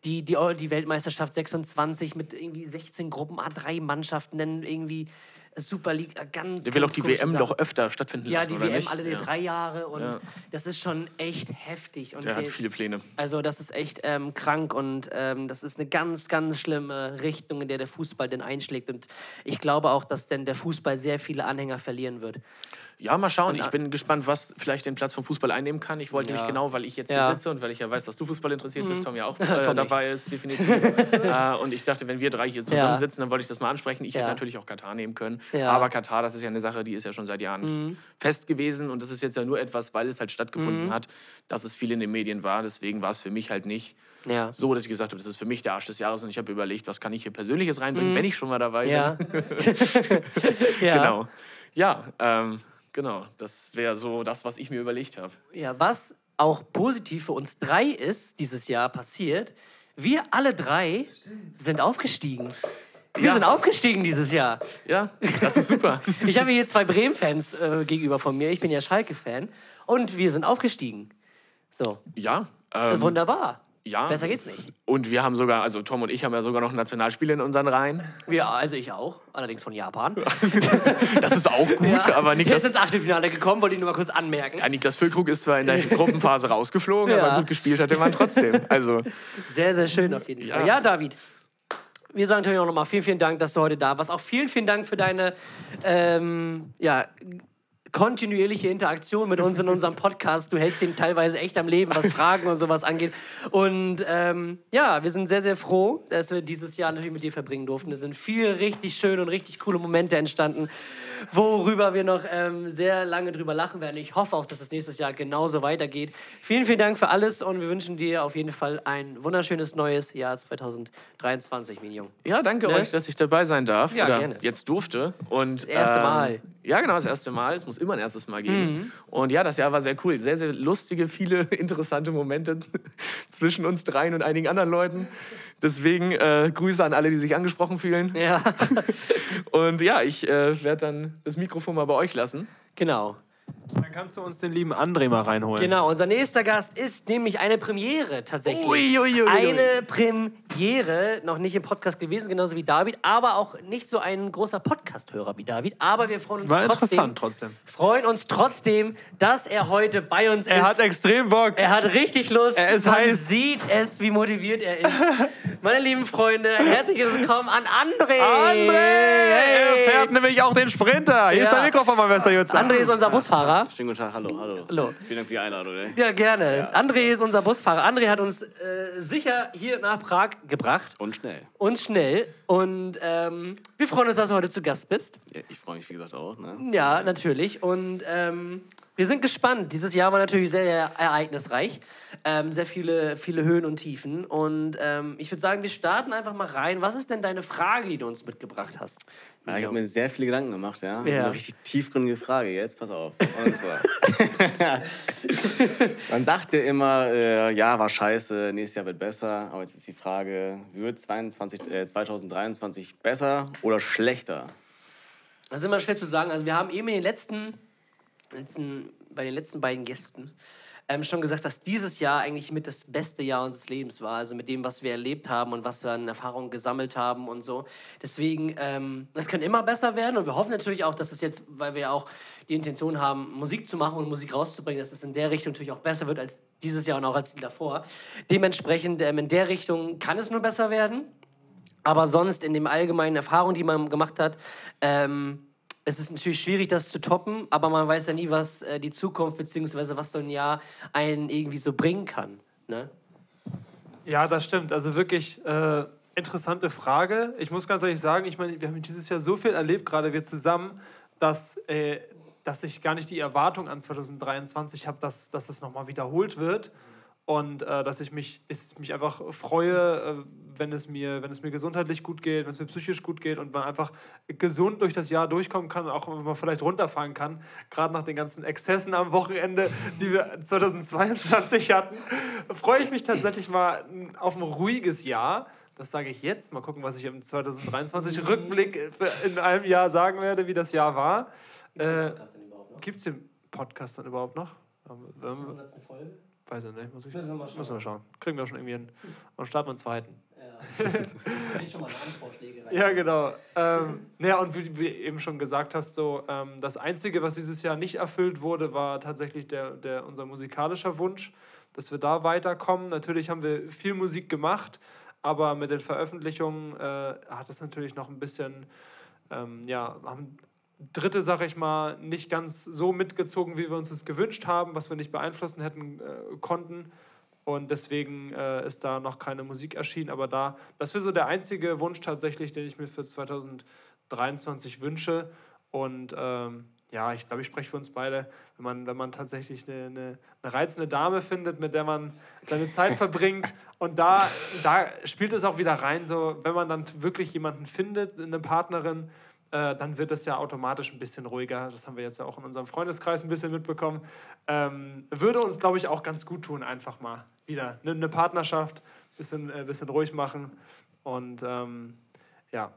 die, die, die Weltmeisterschaft 26 mit irgendwie 16 Gruppen, A3 Mannschaften. Dann irgendwie Super League, äh, ganz Der will auch die WM Sachen. doch öfter stattfinden Ja, lassen, die oder WM nicht? alle ja. drei Jahre und Ja. das ist schon echt heftig. Und Der hat viele Pläne. also das ist echt ähm, krank und ähm, das ist eine ganz, ganz schlimme Richtung, in der der Fußball denn einschlägt. Und ich glaube auch, dass denn der Fußball sehr viele Anhänger verlieren wird. Ja, mal schauen. Ich bin gespannt, was vielleicht den Platz vom Fußball einnehmen kann. Ich wollte Ja. nämlich genau, weil ich jetzt Ja. hier sitze und weil ich ja weiß, dass du Fußball interessiert bist, Tom ja auch äh, dabei ist, definitiv. äh, und ich dachte, wenn wir drei hier zusammensitzen, dann wollte ich das mal ansprechen. Ich hätte natürlich auch Katar nehmen können. Mhm. Aber Katar, das ist ja eine Sache, die ist ja schon seit Jahren fest gewesen. Und das ist jetzt ja nur etwas, weil es halt stattgefunden Mhm. hat, dass es viel in den Medien war. Deswegen war es für mich halt nicht so, dass ich gesagt habe, das ist für mich der Arsch des Jahres. Und ich habe überlegt, was kann ich hier Persönliches reinbringen, wenn ich schon mal dabei Mhm. Bin. ja. Genau. Ja, ähm, genau. Das wäre so das, was ich mir überlegt habe. Ja, was auch positiv für uns drei ist, dieses Jahr passiert, wir alle drei sind aufgestiegen. Wir Ja. sind aufgestiegen dieses Jahr. Ja, das ist super. Ich habe hier zwei Bremen-Fans äh, gegenüber von mir. Ich bin ja Schalke-Fan. Und wir sind aufgestiegen. So, ja. Ähm, wunderbar. Ja. Besser geht's nicht. Und wir haben sogar, also Tom und ich haben ja sogar noch Nationalspiele in unseren Reihen. Wir, also ich auch, allerdings von Japan. Das ist auch gut, aber Der ist Niklas, ins Achtelfinale gekommen, wollte ich nur mal kurz anmerken. ja, Niklas Füllkrug ist zwar in der Gruppenphase rausgeflogen, Ja. aber gut gespielt hat der Mann trotzdem. Also, Sehr, sehr schön auf jeden Fall. Ja. Ja, David. Wir sagen natürlich auch nochmal vielen, vielen Dank, dass du heute da warst. Auch vielen, vielen Dank für deine ähm, ja, kontinuierliche Interaktion mit uns in unserem Podcast. Du hältst ihn teilweise echt am Leben, was Fragen und sowas angeht. Und ähm, ja, wir sind sehr, sehr froh, dass wir dieses Jahr natürlich mit dir verbringen durften. Es sind viele richtig schöne und richtig coole Momente entstanden, worüber wir noch ähm, sehr lange drüber lachen werden. Ich hoffe auch, dass es nächstes Jahr genauso weitergeht. Vielen, vielen Dank für alles und wir wünschen dir auf jeden Fall ein wunderschönes neues Jahr 2023, Minion. ja, danke Ne? euch, dass ich dabei sein darf. Ja, oder gerne. jetzt durfte. Und, das erste Mal. Ja, genau, das erste Mal. Es muss immer ein erstes Mal geben. Mhm. Und ja, das Jahr war sehr cool. Sehr, sehr lustige, viele interessante Momente zwischen uns dreien und einigen anderen Leuten. Deswegen äh, Grüße an alle, die sich angesprochen fühlen. Ja, Und ja, ich äh, werde dann das Mikrofon mal bei euch lassen. genau. Dann kannst du uns den lieben André mal reinholen. Genau, unser nächster Gast ist nämlich eine Premiere tatsächlich. Ui, ui, ui. Eine Premiere, noch nicht im Podcast gewesen, genauso wie David, aber auch nicht so ein großer Podcast-Hörer wie David. Aber wir freuen uns War trotzdem, interessant trotzdem. freuen uns trotzdem, dass er heute bei uns Er ist. hat extrem Bock. er hat richtig Lust. Er ist Man heiß. sieht es, wie motiviert er ist. Meine lieben Freunde, ein herzliches Willkommen an André. André! Hey. Er fährt nämlich auch den Sprinter. Hier ist Ja. dein Mikrofon, mein bester Jutze. André ist unser Busfahrer. Schönen guten Tag, hallo, hallo. Hallo. Vielen Dank für die Einladung. Ey. Ja, gerne. André ist unser Busfahrer. André hat uns äh, sicher hier nach Prag gebracht. Und schnell. Und schnell. Und ähm, wir freuen uns, dass du heute zu Gast bist. Ja, ich freue mich, wie gesagt, auch. Ne? Ja, natürlich. Und ähm, wir sind gespannt. Dieses Jahr war natürlich sehr ereignisreich. Ähm, sehr viele, viele Höhen und Tiefen. Und ähm, ich würde sagen, wir starten einfach mal rein. Was ist denn deine Frage, die du uns mitgebracht hast? Ja, ich habe mir sehr viele Gedanken gemacht, ja. Das ist Ja. eine richtig tiefgründige Frage. Jetzt pass auf. Und zwar. Man sagt ja immer, äh, ja, war scheiße, nächstes Jahr wird besser. Aber jetzt ist die Frage, wird 22, äh, 2023 besser oder schlechter? Das ist immer schwer zu sagen. Also wir haben eben in den letzten, letzten bei den letzten beiden Gästen ähm, schon gesagt, dass dieses Jahr eigentlich mit das beste Jahr unseres Lebens war. Also mit dem, was wir erlebt haben und was wir an Erfahrungen gesammelt haben und so. Deswegen, ähm, es kann immer besser werden und wir hoffen natürlich auch, dass es jetzt, weil wir auch die Intention haben, Musik zu machen und Musik rauszubringen, dass es in der Richtung natürlich auch besser wird als dieses Jahr und auch als die davor. Dementsprechend ähm, in der Richtung kann es nur besser werden. Aber sonst in den allgemeinen Erfahrungen, die man gemacht hat, ähm, es ist natürlich schwierig, das zu toppen, aber man weiß ja nie, was äh, die Zukunft bzw. was so ein Jahr einen irgendwie so bringen kann. Ne? Ja, das stimmt. Also wirklich äh, interessante Frage. Ich muss ganz ehrlich sagen, ich meine, wir haben dieses Jahr so viel erlebt, gerade wir zusammen, dass, äh, dass ich gar nicht die Erwartung an 2023 habe, dass, dass das nochmal wiederholt wird. Und äh, dass ich mich, ich mich einfach freue, äh, wenn, es mir, wenn es mir gesundheitlich gut geht, wenn es mir psychisch gut geht und man einfach gesund durch das Jahr durchkommen kann und auch wenn man vielleicht runterfahren kann. Gerade nach den ganzen Exzessen am Wochenende, die wir 2022 hatten, freue ich mich tatsächlich mal auf ein ruhiges Jahr. Das sage ich jetzt. Mal gucken, was ich im 2023 Rückblick für- in einem Jahr sagen werde, wie das Jahr war. Äh, Gibt es den Podcast dann überhaupt noch? Ähm, Weiß ich nicht, muss ich Müssen wir mal schauen. Müssen wir schauen. Kriegen wir schon irgendwie hin. Und starten wir einen zweiten. Ja. schon mal Vorschläge rein. Ja, genau. Ähm, ja, und wie du eben schon gesagt hast, so, ähm, das Einzige, was dieses Jahr nicht erfüllt wurde, war tatsächlich der, der, unser musikalischer Wunsch, dass wir da weiterkommen. Natürlich haben wir viel Musik gemacht, aber mit den Veröffentlichungen äh, hat es natürlich noch ein bisschen, ähm, ja, haben Dritte, sag ich mal, nicht ganz so mitgezogen, wie wir uns das gewünscht haben, was wir nicht beeinflussen hätten äh, konnten. Und deswegen äh, ist da noch keine Musik erschienen. Aber da, das wäre so der einzige Wunsch tatsächlich, den ich mir für 2023 wünsche. Und ähm, ja, ich glaube, ich spreche für uns beide, wenn man, wenn man tatsächlich eine, eine, eine reizende Dame findet, mit der man seine Zeit verbringt. Und da, da spielt es auch wieder rein, so wenn man dann wirklich jemanden findet, eine Partnerin, äh, dann wird es ja automatisch ein bisschen ruhiger. Das haben wir jetzt ja auch in unserem Freundeskreis ein bisschen mitbekommen. Ähm, würde uns, glaube ich, auch ganz gut tun, einfach mal wieder eine, eine Partnerschaft, ein bisschen, äh, bisschen ruhig machen. Und ähm, ja,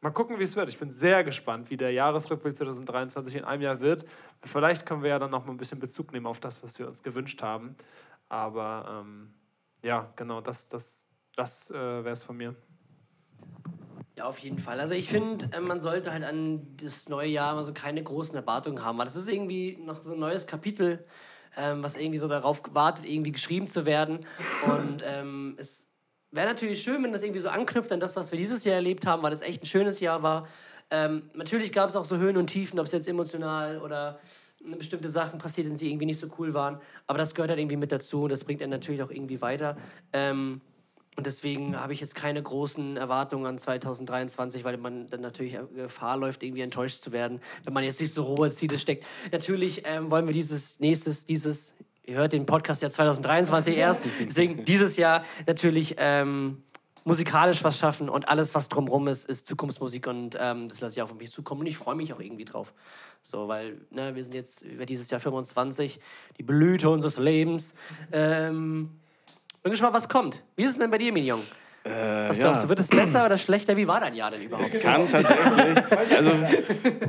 mal gucken, wie es wird. Ich bin sehr gespannt, wie der Jahresrückblick 2023 in einem Jahr wird. Vielleicht können wir ja dann noch mal ein bisschen Bezug nehmen auf das, was wir uns gewünscht haben. Aber ähm, ja, genau, das, das, das äh, wäre es von mir. Ja, auf jeden Fall. Also ich finde, äh, man sollte halt an das neue Jahr mal so keine großen Erwartungen haben, weil das ist irgendwie noch so ein neues Kapitel, ähm, was irgendwie so darauf wartet, irgendwie geschrieben zu werden. Und ähm, es wäre natürlich schön, wenn das irgendwie so anknüpft an das, was wir dieses Jahr erlebt haben, weil es echt ein schönes Jahr war. Ähm, natürlich gab es auch so Höhen und Tiefen, ob es jetzt emotional oder bestimmte Sachen passiert sind, die irgendwie nicht so cool waren. Aber das gehört halt irgendwie mit dazu und das bringt einen natürlich auch irgendwie weiter. Ähm, und deswegen habe ich jetzt keine großen Erwartungen an 2023, weil man dann natürlich Gefahr läuft, irgendwie enttäuscht zu werden, wenn man jetzt nicht so hohe Ziele steckt. Natürlich ähm, wollen wir dieses nächstes, dieses, ihr hört den Podcast ja 2023 erst, deswegen dieses Jahr natürlich ähm, musikalisch was schaffen und alles, was drumherum ist, ist Zukunftsmusik und ähm, das lasse ich auch auf mich zukommen und ich freue mich auch irgendwie drauf. So, weil ne, wir sind jetzt über dieses Jahr 25, die Blüte unseres Lebens. Ähm, bin gespannt, was kommt. Wie ist es denn bei dir, Mignon? Was glaubst du, wird es besser oder schlechter? Wie war dein Jahr denn überhaupt? Es kann tatsächlich, also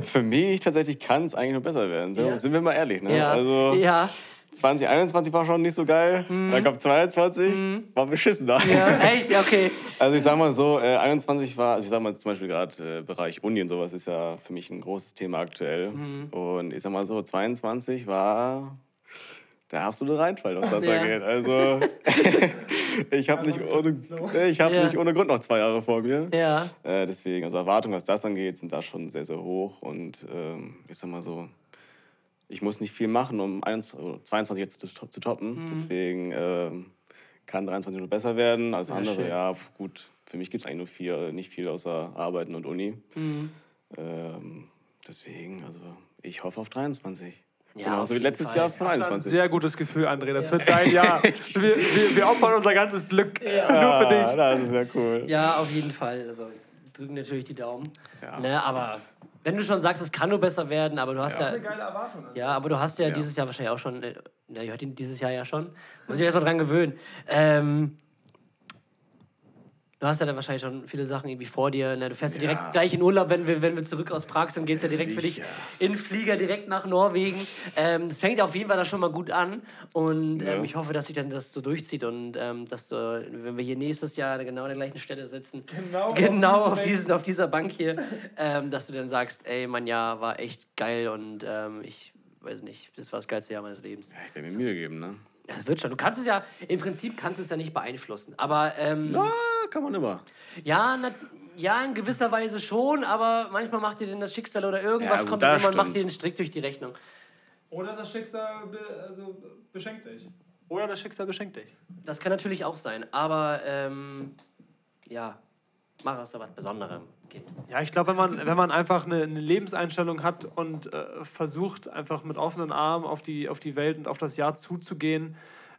für mich tatsächlich kann es eigentlich nur besser werden. So, Ja. Sind wir mal ehrlich, ne? Ja, Also ja, 2021 war schon nicht so geil, dann kam 22, war beschissen da. Mhm. ja, echt? Ja, okay. Also ich sag mal so, äh, 21 war, also ich sag mal zum Beispiel gerade äh, Bereich Uni und sowas ist ja für mich ein großes Thema aktuell. Mhm. Und ich sag mal so, 22 war der absolute Reinfall, was das Ja. angeht. Also ich habe nicht, ohne, ich hab Ja. nicht ohne Grund noch zwei Jahre vor mir. Ja, Äh, deswegen, also Erwartungen, was das angeht, sind da schon sehr, sehr hoch. Und ähm, ich sag mal so, ich muss nicht viel machen, um 21, oder 22 jetzt zu, zu toppen. Mhm. Deswegen ähm, kann 23 nur besser werden. Alles andere, schön. ja, gut, für mich gibt es eigentlich nur viel, nicht viel außer Arbeiten und Uni. Ähm, deswegen, also ich hoffe auf 23. Ja, Genauso wie letztes Fall. Jahr von Ein 21. sehr gutes Gefühl, André. Das wird dein Jahr. wir, wir, wir opfern unser ganzes Glück nur für dich. das ist ja cool. Ja, auf jeden Fall. Also drücken natürlich die Daumen. Ja. Ne, aber wenn du schon sagst, es kann nur besser werden, aber du hast ja. Geile Erwartung. Ja, aber du hast ja, dieses Jahr wahrscheinlich auch schon. Äh, na, ihr hört ihn dieses Jahr ja schon. Muss ich erst mal dran gewöhnen. Ähm, du hast ja dann wahrscheinlich schon viele Sachen irgendwie vor dir. Ne? Du fährst ja direkt Ja. gleich in Urlaub, wenn wir, wenn wir zurück aus Prag sind, geht es ja direkt für dich Sicher. in den Flieger direkt nach Norwegen. Ähm, das fängt auf jeden Fall da schon mal gut an. Und Ja. ähm, ich hoffe, dass sich dann das so durchzieht und ähm, dass du, wenn wir hier nächstes Jahr genau an der gleichen Stelle sitzen, Genau. genau auf, diesen, auf dieser Bank hier, ähm, dass du dann sagst, ey, mein Jahr war echt geil und ähm, ich weiß nicht, das war das geilste Jahr meines Lebens. Ja, ich werde mir Mühe geben, ne? Das wird schon. Du kannst es ja, im Prinzip kannst du es ja nicht beeinflussen. Aber ähm, Ah, kann man immer. ja, na, ja, in gewisser Weise schon, aber manchmal macht dir denn das Schicksal oder irgendwas Ja, gut, kommt und macht stimmt. dir den Strick durch die Rechnung. Oder das Schicksal be, also, beschenkt dich. Oder das Schicksal beschenkt dich. Das kann natürlich auch sein, aber ähm, ja, mach aus so was Besonderem. Kind. Ja, ich glaube, wenn man, wenn man einfach eine, eine Lebenseinstellung hat und äh, versucht, einfach mit offenen Armen auf die, auf die Welt und auf das Jahr zuzugehen,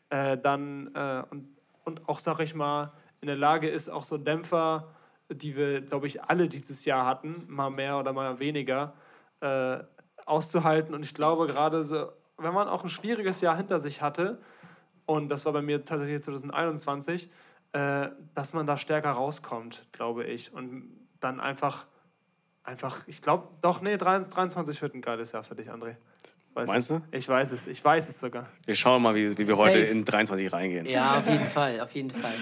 äh, dann äh, und, und auch, sag ich mal, in der Lage ist, auch so Dämpfer, die wir, glaube ich, alle dieses Jahr hatten, mal mehr oder mal weniger, äh, auszuhalten. Und ich glaube, gerade so, wenn man auch ein schwieriges Jahr hinter sich hatte, und das war bei mir tatsächlich 2021, äh, dass man da stärker rauskommt, glaube ich. Und dann einfach, einfach, ich glaube, doch, nee, 23 wird ein geiles Jahr für dich, André. Weiß Meinst es. Ich weiß es, ich weiß es sogar. Wir schauen mal, wie, wie wir heute Safe. in 23 reingehen. Ja, auf jeden Fall, auf jeden Fall.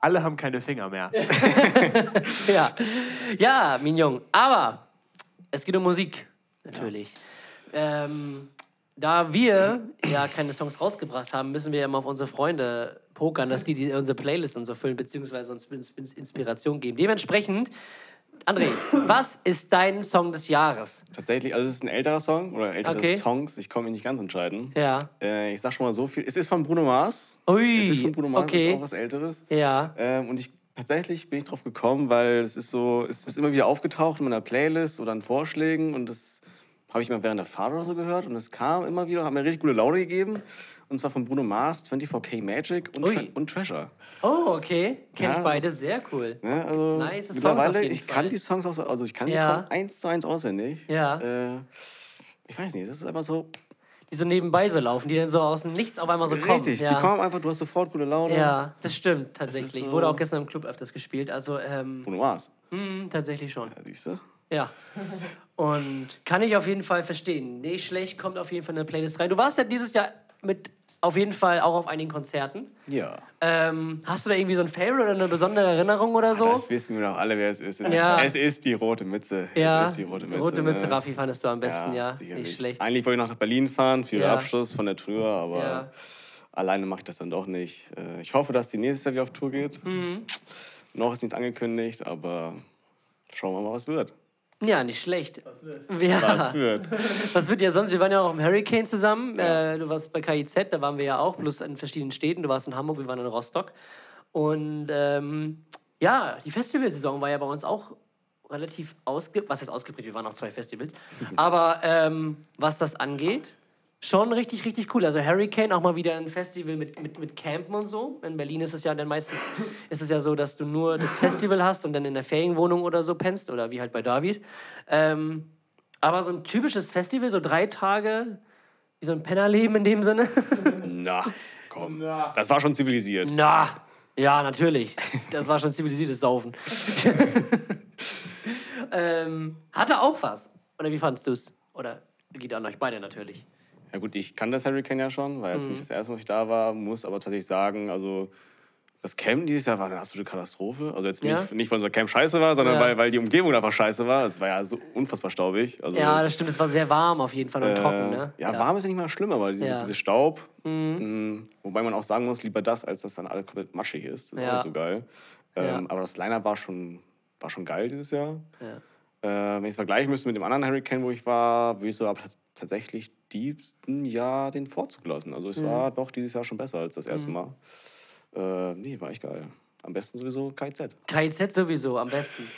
Alle haben keine Finger mehr. Ja, ja Mignon. Aber es geht um Musik, natürlich. Ähm, da wir ja keine Songs rausgebracht haben, müssen wir ja immer auf unsere Freunde pokern, dass die, die unsere Playlist und so füllen, beziehungsweise uns Ins- Ins- Inspiration geben. Dementsprechend, André, was ist dein Song des Jahres? Tatsächlich, also es ist ein älterer Song oder ältere Okay. Songs. Ich kann mich nicht ganz entscheiden. Ja. Äh, ich sag schon mal so viel. Es ist von Bruno Mars. Ui, Es ist von Bruno Mars, okay. ist auch was Älteres. Ja. Ähm, und ich tatsächlich bin ich drauf gekommen, weil es ist so, es ist immer wieder aufgetaucht in meiner Playlist oder an Vorschlägen und das habe ich mal während der Fahrt oder so gehört und es kam immer wieder und hat mir richtig gute Laune gegeben. Und zwar von Bruno Mars, 24K Magic und. Tre und Treasure. Oh, okay. Kenn Ja, ich beide. Sehr cool. Ja, also Nice mittlerweile, ich kann die Songs auch so, also ich kann Ja. die kaum eins zu eins auswendig. Ja. Äh, ich weiß nicht, das ist einfach so Die so nebenbei so laufen, die dann so aus dem Nichts auf einmal so kommen. richtig. Ja. Die kommen einfach, du hast sofort gute Laune. Ja, das stimmt tatsächlich. so- Wurde auch gestern im Club öfters gespielt. Also, ähm, Bruno Mars. mh, tatsächlich schon. Ja, siehst du? Ja. Und kann ich auf jeden Fall verstehen. Nicht schlecht, kommt auf jeden Fall in eine Playlist rein. Du warst ja dieses Jahr mit auf jeden Fall auch auf einigen Konzerten. Ja. Ähm, hast du da irgendwie so ein Favorite oder eine besondere Erinnerung oder so? Das wissen wir doch alle, wer es ist. Es, Ja. ist, es ist die rote Mütze. ja, Es ist die rote Mütze. Rote Mütze, ne? Raffi, fandest du am besten, ja. sicherlich. Nicht schlecht. Eigentlich wollte ich noch nach Berlin fahren für den Ja. Abschluss von der Tour, aber Ja. alleine mache ich das dann doch nicht. Äh, Ich hoffe, dass die nächstes Jahr wieder auf Tour geht. Mhm. Noch ist nichts angekündigt, aber schauen wir mal, was wird. Ja, nicht schlecht. Was wird? Ja. Was wird? Was wird ja sonst? Wir waren ja auch im Hurricane zusammen. Äh, du warst bei KIZ, da waren wir ja auch, bloß in verschiedenen Städten. Du warst in Hamburg, wir waren in Rostock. Und ähm, ja, die Festivalsaison war ja bei uns auch relativ ausgeprägt. Was heißt ausgeprägt? Wir waren auch zwei Festivals. Aber ähm, was das angeht, schon richtig, richtig cool. Also Hurricane, auch mal wieder ein Festival mit, mit, mit Campen und so. In Berlin ist es ja dann meistens ist es ja so, dass du nur das Festival hast und dann in der Ferienwohnung oder so pennst. Oder wie halt bei David. Ähm, aber so ein typisches Festival, so drei Tage, wie so ein Pennerleben in dem Sinne. Na, komm. Das war schon zivilisiert. Na, ja, natürlich. Das war schon zivilisiertes Saufen. ähm, hatte auch was. Oder wie fandst du es? Oder geht an euch beide natürlich. Ja gut, ich kann das Hurricane ja schon, war Mhm. jetzt nicht das erste Mal, dass ich da war, muss aber tatsächlich sagen, also das Camp dieses Jahr war eine absolute Katastrophe. Also jetzt nicht, Ja? nicht weil unser Camp scheiße war, sondern Ja. weil, weil die Umgebung einfach scheiße war. Es war ja so unfassbar staubig. Also, Ja, das stimmt. Es war sehr warm auf jeden Fall und äh, trocken, ne? ja, warm ist ja nicht mal schlimm, aber diese, Ja. Mhm. diese Staub. mh, wobei man auch sagen muss, lieber das, als dass dann alles komplett matschig ist. Das ist Ja. nicht so geil. Ähm, Ja. Aber das Line-Up war schon, war schon geil dieses Jahr. Ja. Äh, wenn ich es vergleichen müsste mit dem anderen Hurricane, wo ich war, würde ich so ab tatsächlich diesem Jahr den Vorzug lassen. Also es Mhm. war doch dieses Jahr schon besser als das erste Mal. Äh, nee, war echt geil. am besten sowieso KIZ. KIZ sowieso am besten.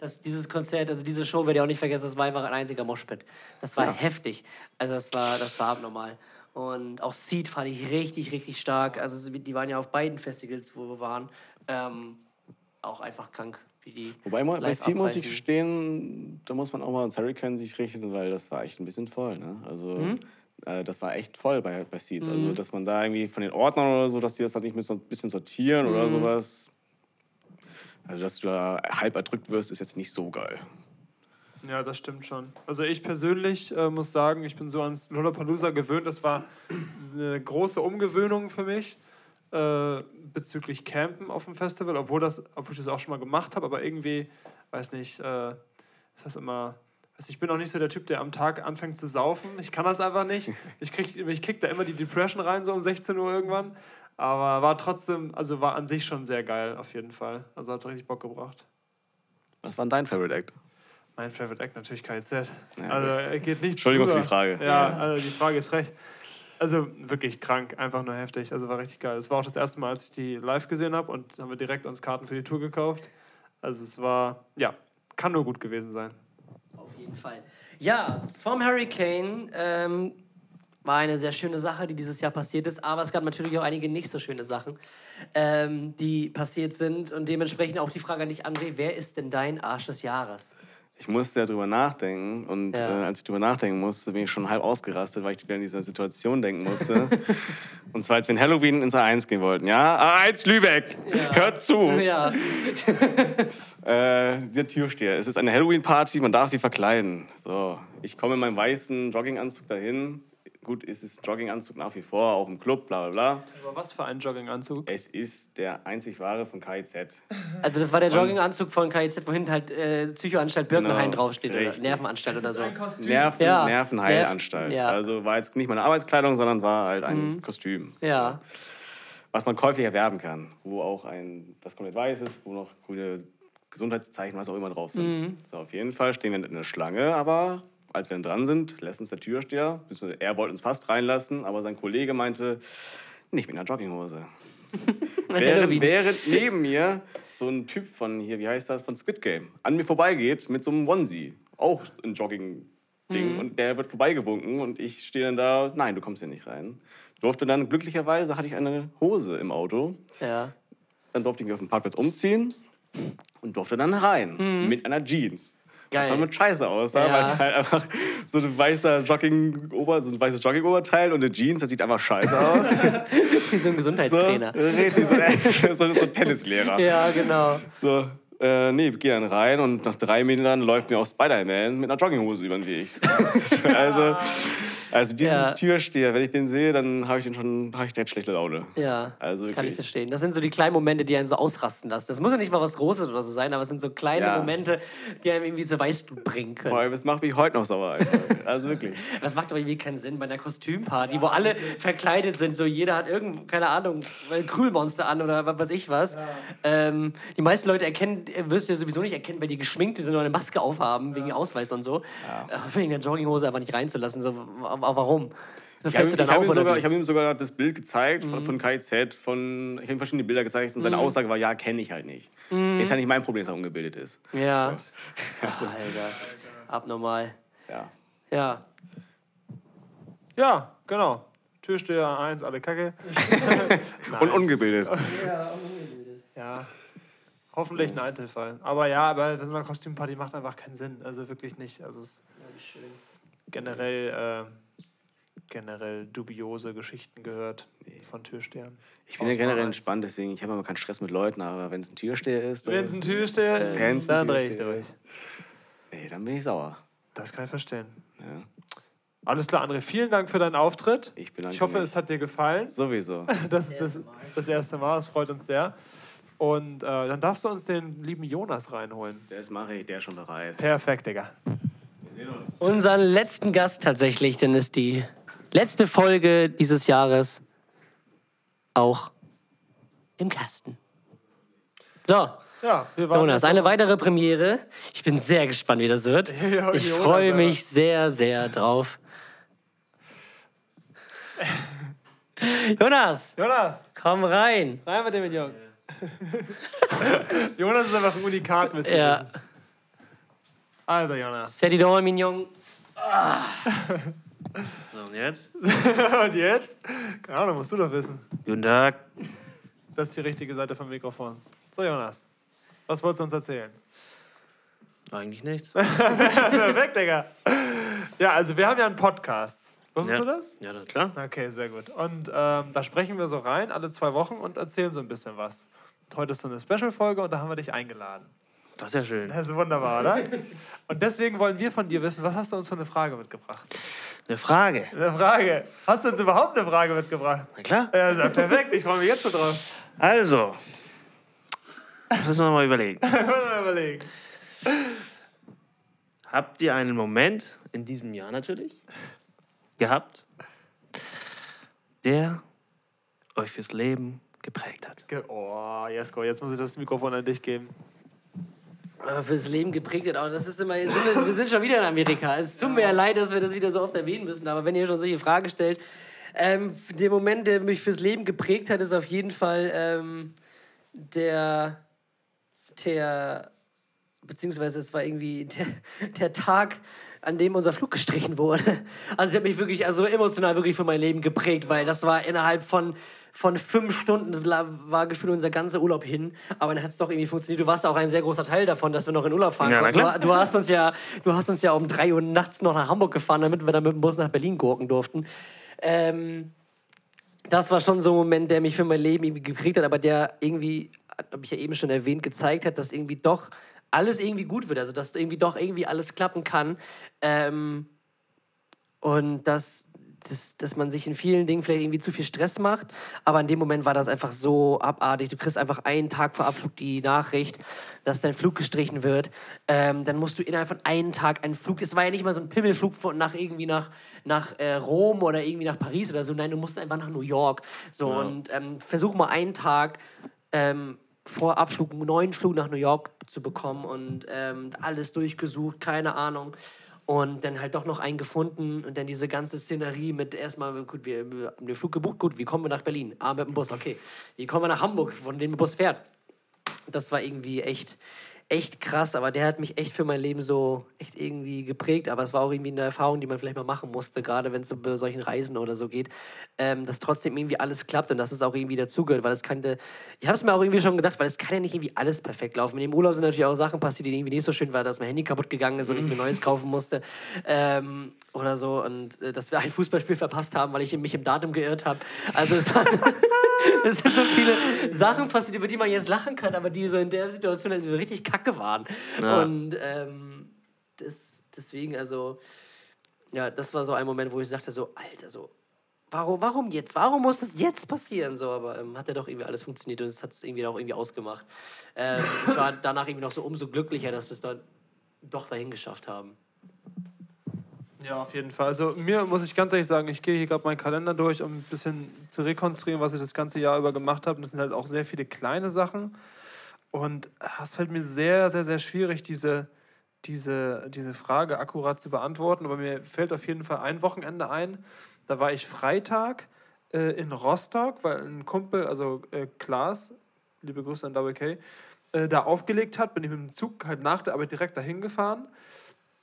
Das, dieses Konzert, also diese Show werde ich auch nicht vergessen, das war einfach ein einziger Moshpit. Das war heftig. Also das war, das war abnormal. Und auch Seed fand ich richtig, richtig stark. Also die waren ja auf beiden Festivals, wo wir waren. Ähm, auch einfach krank. Wobei bei Steve muss ich gestehen, da muss man auch mal ans Hurricane sich richten, weil das war echt ein bisschen voll. Ne? Also Mhm. äh, das war echt voll bei, bei Seed. Also dass man da irgendwie von den Ordnern oder so, dass die das halt nicht mit so ein bisschen sortieren Mhm. oder sowas. Also dass du da halb erdrückt wirst, ist jetzt nicht so geil. Ja, das stimmt schon. Also ich persönlich äh, muss sagen, ich bin so ans Lollapalooza gewöhnt. Das war eine große Umgewöhnung für mich äh, bezüglich Campen auf dem Festival, obwohl, das, obwohl ich das auch schon mal gemacht habe. Aber irgendwie, weiß nicht, äh, ist das immer... nicht, Ich bin auch nicht so der Typ, der am Tag anfängt zu saufen. Ich kann das einfach nicht. Ich, krieg, ich kick da immer die Depression rein, so um 16 Uhr irgendwann. Aber war trotzdem, also war an sich schon sehr geil, auf jeden Fall. Also hat richtig Bock gebracht. Was war denn dein Favorite Act? Mein Favorite Act natürlich KZ. Also er geht nicht Entschuldigung drüber. für die Frage. Ja, also die Frage ist frech. Also wirklich krank, einfach nur heftig. Also war richtig geil. Es war auch das erste Mal, als ich die live gesehen habe und haben wir direkt uns Karten für die Tour gekauft. Also es war, ja, kann nur gut gewesen sein. Auf jeden Fall. Ja, vom Hurricane ähm, war eine sehr schöne Sache, die dieses Jahr passiert ist, aber es gab natürlich auch einige nicht so schöne Sachen, ähm, die passiert sind und dementsprechend auch die Frage an dich, André, wer ist denn dein Arsch des Jahres? Ich musste ja drüber nachdenken und Ja. äh, als ich drüber nachdenken musste, bin ich schon halb ausgerastet, weil ich wieder in dieser Situation denken musste. und zwar, als wir in Halloween ins A1 gehen wollten, ja? A1 Lübeck, hört zu! Ja, Äh, dieser Türsteher, es ist eine Halloween-Party, man darf sie verkleiden. So, ich komme in meinem weißen Jogginganzug dahin. Gut, es ist Jogginganzug nach wie vor, auch im Club, bla bla bla. Aber was für ein Jogginganzug? Es ist der einzig wahre von KIZ. also das war der Jogginganzug von KIZ, wo hinten halt äh, Psychoanstalt Birkenhain Genau, draufsteht oder richtig. Nervenanstalt oder so. Kostüm. Nerven, Ja. Nervenheilanstalt. Nerv- ja. Mhm. Also war jetzt nicht meine Arbeitskleidung, sondern war halt ein Kostüm. Ja, was man käuflich erwerben kann, wo auch ein, das komplett weiß ist, wo noch grüne Gesundheitszeichen, was auch immer drauf sind. Mhm. So, auf jeden Fall stehen wir in der Schlange, aber als wir dann dran sind, lässt uns der Türsteher, er wollte uns fast reinlassen, aber sein Kollege meinte, nicht mit einer Jogginghose. während, während neben mir so ein Typ von hier, wie heißt das, von Squid Game, an mir vorbeigeht mit so einem Onesie, auch ein Jogging-Ding. Und der wird vorbeigewunken und ich stehe dann da, nein, du kommst hier nicht rein. Durfte dann, glücklicherweise hatte ich eine Hose im Auto. ja. Dann durfte ich mich auf dem Parkplatz umziehen und durfte dann rein mit einer Jeans. Geil. dann mit Scheiße aussah, Ja. weil es halt einfach so ein weißer Jogging -Ober, so ein weißes Jogging-Oberteil und eine Jeans, das sieht einfach scheiße aus. Wie so ein so, Gesundheitstrainer. richtig, so, so, so ein Tennislehrer. Ja, genau. So, äh, nee, geh dann rein und nach drei Metern läuft mir auch Spider-Man mit einer Jogginghose über den Weg. also, also diesen Ja. Türsteher, wenn ich den sehe, dann habe ich den schon, habe ich direkt schlechte Laune. Ja, Also kann ich wirklich. verstehen. Das sind so die kleinen Momente, die einen so ausrasten lassen. Das muss ja nicht mal was Großes oder so sein, aber es sind so kleine Ja. Momente, die einem irgendwie zur Weißglut bringen können. Vor allem, es macht mich heute noch sauer. Also wirklich. Das macht aber irgendwie keinen Sinn bei einer Kostümparty, wo alle verkleidet sind. So jeder hat irgend, keine Ahnung, ein Krümelmonster an oder was weiß ich was. Ähm, die meisten Leute erkennen, äh, wirst du ja sowieso nicht erkennen, weil die geschminkt sind und eine Maske aufhaben, wegen Ausweis und so. Äh, Wegen der Jogginghose einfach nicht reinzulassen. So, wa- warum? So Ich habe ihm, hab ihm, sogar- ich hab ihm sogar das Bild gezeigt von, Mhm. von KIZ, von, ich habe ihm verschiedene Bilder gezeigt und seine Aussage war, ja, kenne ich halt nicht. Ist ja nicht mein Problem, dass er ungebildet ist. Mhm. Ja. Also, Alter, abnormal. ja. Ja. Ja, genau. Türsteher 1, alle Kacke. Und ungebildet. Ja. Hoffentlich ein Einzelfall. Aber ja, aber so eine Kostümparty macht einfach keinen Sinn. Also wirklich nicht. Also es ist generell, äh, generell dubiose Geschichten gehört von Türstehern. Ich bin ja generell entspannt, deswegen, ich habe immer keinen Stress mit Leuten, aber wenn es ein Türsteher ist, dann, Wenn es ein Türsteher ist, Fans dann ein dreh ich durch. nee, dann bin ich sauer. Das kann ich verstehen. Ja. Alles klar, André, vielen Dank für deinen Auftritt. Ich bedanke Ich hoffe, es hat dir gefallen. Sowieso. Das ist das, das erste Mal, das freut uns sehr. Und äh, dann darfst du uns den lieben Jonas reinholen. Das mache ich, der ist schon bereit. Perfekt, Digga. Unseren letzten Gast tatsächlich, denn ist die letzte Folge dieses Jahres auch im Kasten. So, Ja, wir waren Jonas, eine weitere Premiere. Ich bin sehr gespannt, wie das wird. Ja, Ich freue mich sehr, sehr drauf. Jonas, Jonas, komm rein. rein mit dem Jungen. Jonas ist einfach ein Unikat, müsst ihr Ja. wissen. Also, Jonas. Set it on, Mignon. So, und jetzt? Und jetzt? Keine Ahnung, musst du doch wissen. Guten Tag. Das ist die richtige Seite vom Mikrofon. So, Jonas. Was wolltest du uns erzählen? Eigentlich nichts. Perfekt, Digga. Ja, also wir haben ja einen Podcast. Wusstest ja. du das? Ja, das klar. Okay, sehr gut. Und ähm, da sprechen wir so rein, alle zwei Wochen und erzählen so ein bisschen was. Und heute ist so eine Special-Folge und da haben wir dich eingeladen. Das ist ja schön. Das ist wunderbar, oder? Und deswegen wollen wir von dir wissen, was hast du uns für eine Frage mitgebracht? Eine Frage. Eine Frage. Hast du uns überhaupt eine Frage mitgebracht? Na klar. Ja, ist ja perfekt. Ich freue mich jetzt schon drauf. Also. Müssen wir mal überlegen. Mal überlegen. Habt ihr einen Moment, in diesem Jahr natürlich, gehabt, der euch fürs Leben geprägt hat? Oh, Jesko, jetzt muss ich das Mikrofon an dich geben. Äh, fürs Leben geprägt hat. Aber das ist immer, wir sind schon wieder in Amerika. Es tut mir ja leid, dass wir das wieder so oft erwähnen müssen, aber wenn ihr schon solche Fragen stellt, ähm, der Moment, der mich fürs Leben geprägt hat, ist auf jeden Fall ähm, der, der, beziehungsweise es war irgendwie der, der Tag, an dem unser Flug gestrichen wurde. Also ich habe mich wirklich, also emotional wirklich für mein Leben geprägt, weil das war innerhalb von, von fünf Stunden, war gefühlt unser ganzer Urlaub hin, aber dann hat es doch irgendwie funktioniert. Du warst auch ein sehr großer Teil davon, dass wir noch in Urlaub fahren Ja, konnten. Du, du, hast uns ja, du hast uns ja um drei Uhr nachts noch nach Hamburg gefahren, damit wir dann mit dem Bus nach Berlin gurken durften. Ähm, das war schon so ein Moment, der mich für mein Leben irgendwie geprägt hat, aber der irgendwie, habe ich ja eben schon erwähnt, gezeigt hat, dass irgendwie doch alles irgendwie gut wird. Also, dass irgendwie doch irgendwie alles klappen kann. Ähm, und dass, dass, dass man sich in vielen Dingen vielleicht irgendwie zu viel Stress macht. Aber in dem Moment war das einfach so abartig. Du kriegst einfach einen Tag vor Abflug die Nachricht, dass dein Flug gestrichen wird. Ähm, dann musst du innerhalb von einem Tag einen Flug. Es war ja nicht mal so ein Pimmelflug von, nach irgendwie nach, nach äh, Rom oder irgendwie nach Paris oder so. Nein, du musst einfach nach New York. So und ähm, versuch mal einen Tag. Ähm, vor Abflug einen neuen Flug nach New York zu bekommen und ähm, alles durchgesucht, keine Ahnung. Und dann halt doch noch einen gefunden und dann diese ganze Szenerie mit erstmal, gut, wir, wir haben den Flug gebucht, gut, wie kommen wir nach Berlin? Ah, mit dem Bus, okay. Wie kommen wir nach Hamburg, von dem der Bus fährt? Das war irgendwie echt, echt krass, aber der hat mich echt für mein Leben so echt irgendwie geprägt. Aber es war auch irgendwie eine Erfahrung, die man vielleicht mal machen musste, gerade wenn es um solchen Reisen oder so geht, ähm, dass trotzdem irgendwie alles klappt und dass es auch irgendwie dazugehört, weil es könnte, ich habe es mir auch irgendwie schon gedacht, weil es kann ja nicht irgendwie alles perfekt laufen. In dem Urlaub sind natürlich auch Sachen passiert, die irgendwie nicht so schön waren, dass mein Handy kaputt gegangen ist und ich mir neues kaufen musste ähm, oder so und äh, dass wir ein Fußballspiel verpasst haben, weil ich mich im Datum geirrt habe. Also es war es sind so viele Sachen passiert, über die man jetzt lachen kann, aber die so in der Situation halt so richtig kacke waren. Ja. Und ähm, das, deswegen, also, ja, das war so ein Moment, wo ich sagte, so, Alter, so, warum, warum jetzt? Warum muss das jetzt passieren? So, aber ähm, hat ja doch irgendwie alles funktioniert und es hat es irgendwie auch irgendwie ausgemacht. Ähm, ich war danach irgendwie noch so umso glücklicher, dass wir es dann doch dahin geschafft haben. Ja, auf jeden Fall. Also mir muss ich ganz ehrlich sagen, ich gehe hier gerade meinen Kalender durch, um ein bisschen zu rekonstruieren, was ich das ganze Jahr über gemacht habe. Und das sind halt auch sehr viele kleine Sachen. Und es fällt mir sehr, sehr, sehr schwierig, diese, diese, diese Frage akkurat zu beantworten. Aber mir fällt auf jeden Fall ein Wochenende ein. Da war ich Freitag äh, in Rostock, weil ein Kumpel, also äh, Klaas, liebe Grüße an Double K, äh, da aufgelegt hat. Bin ich mit dem Zug halt nach der Arbeit direkt dahin gefahren.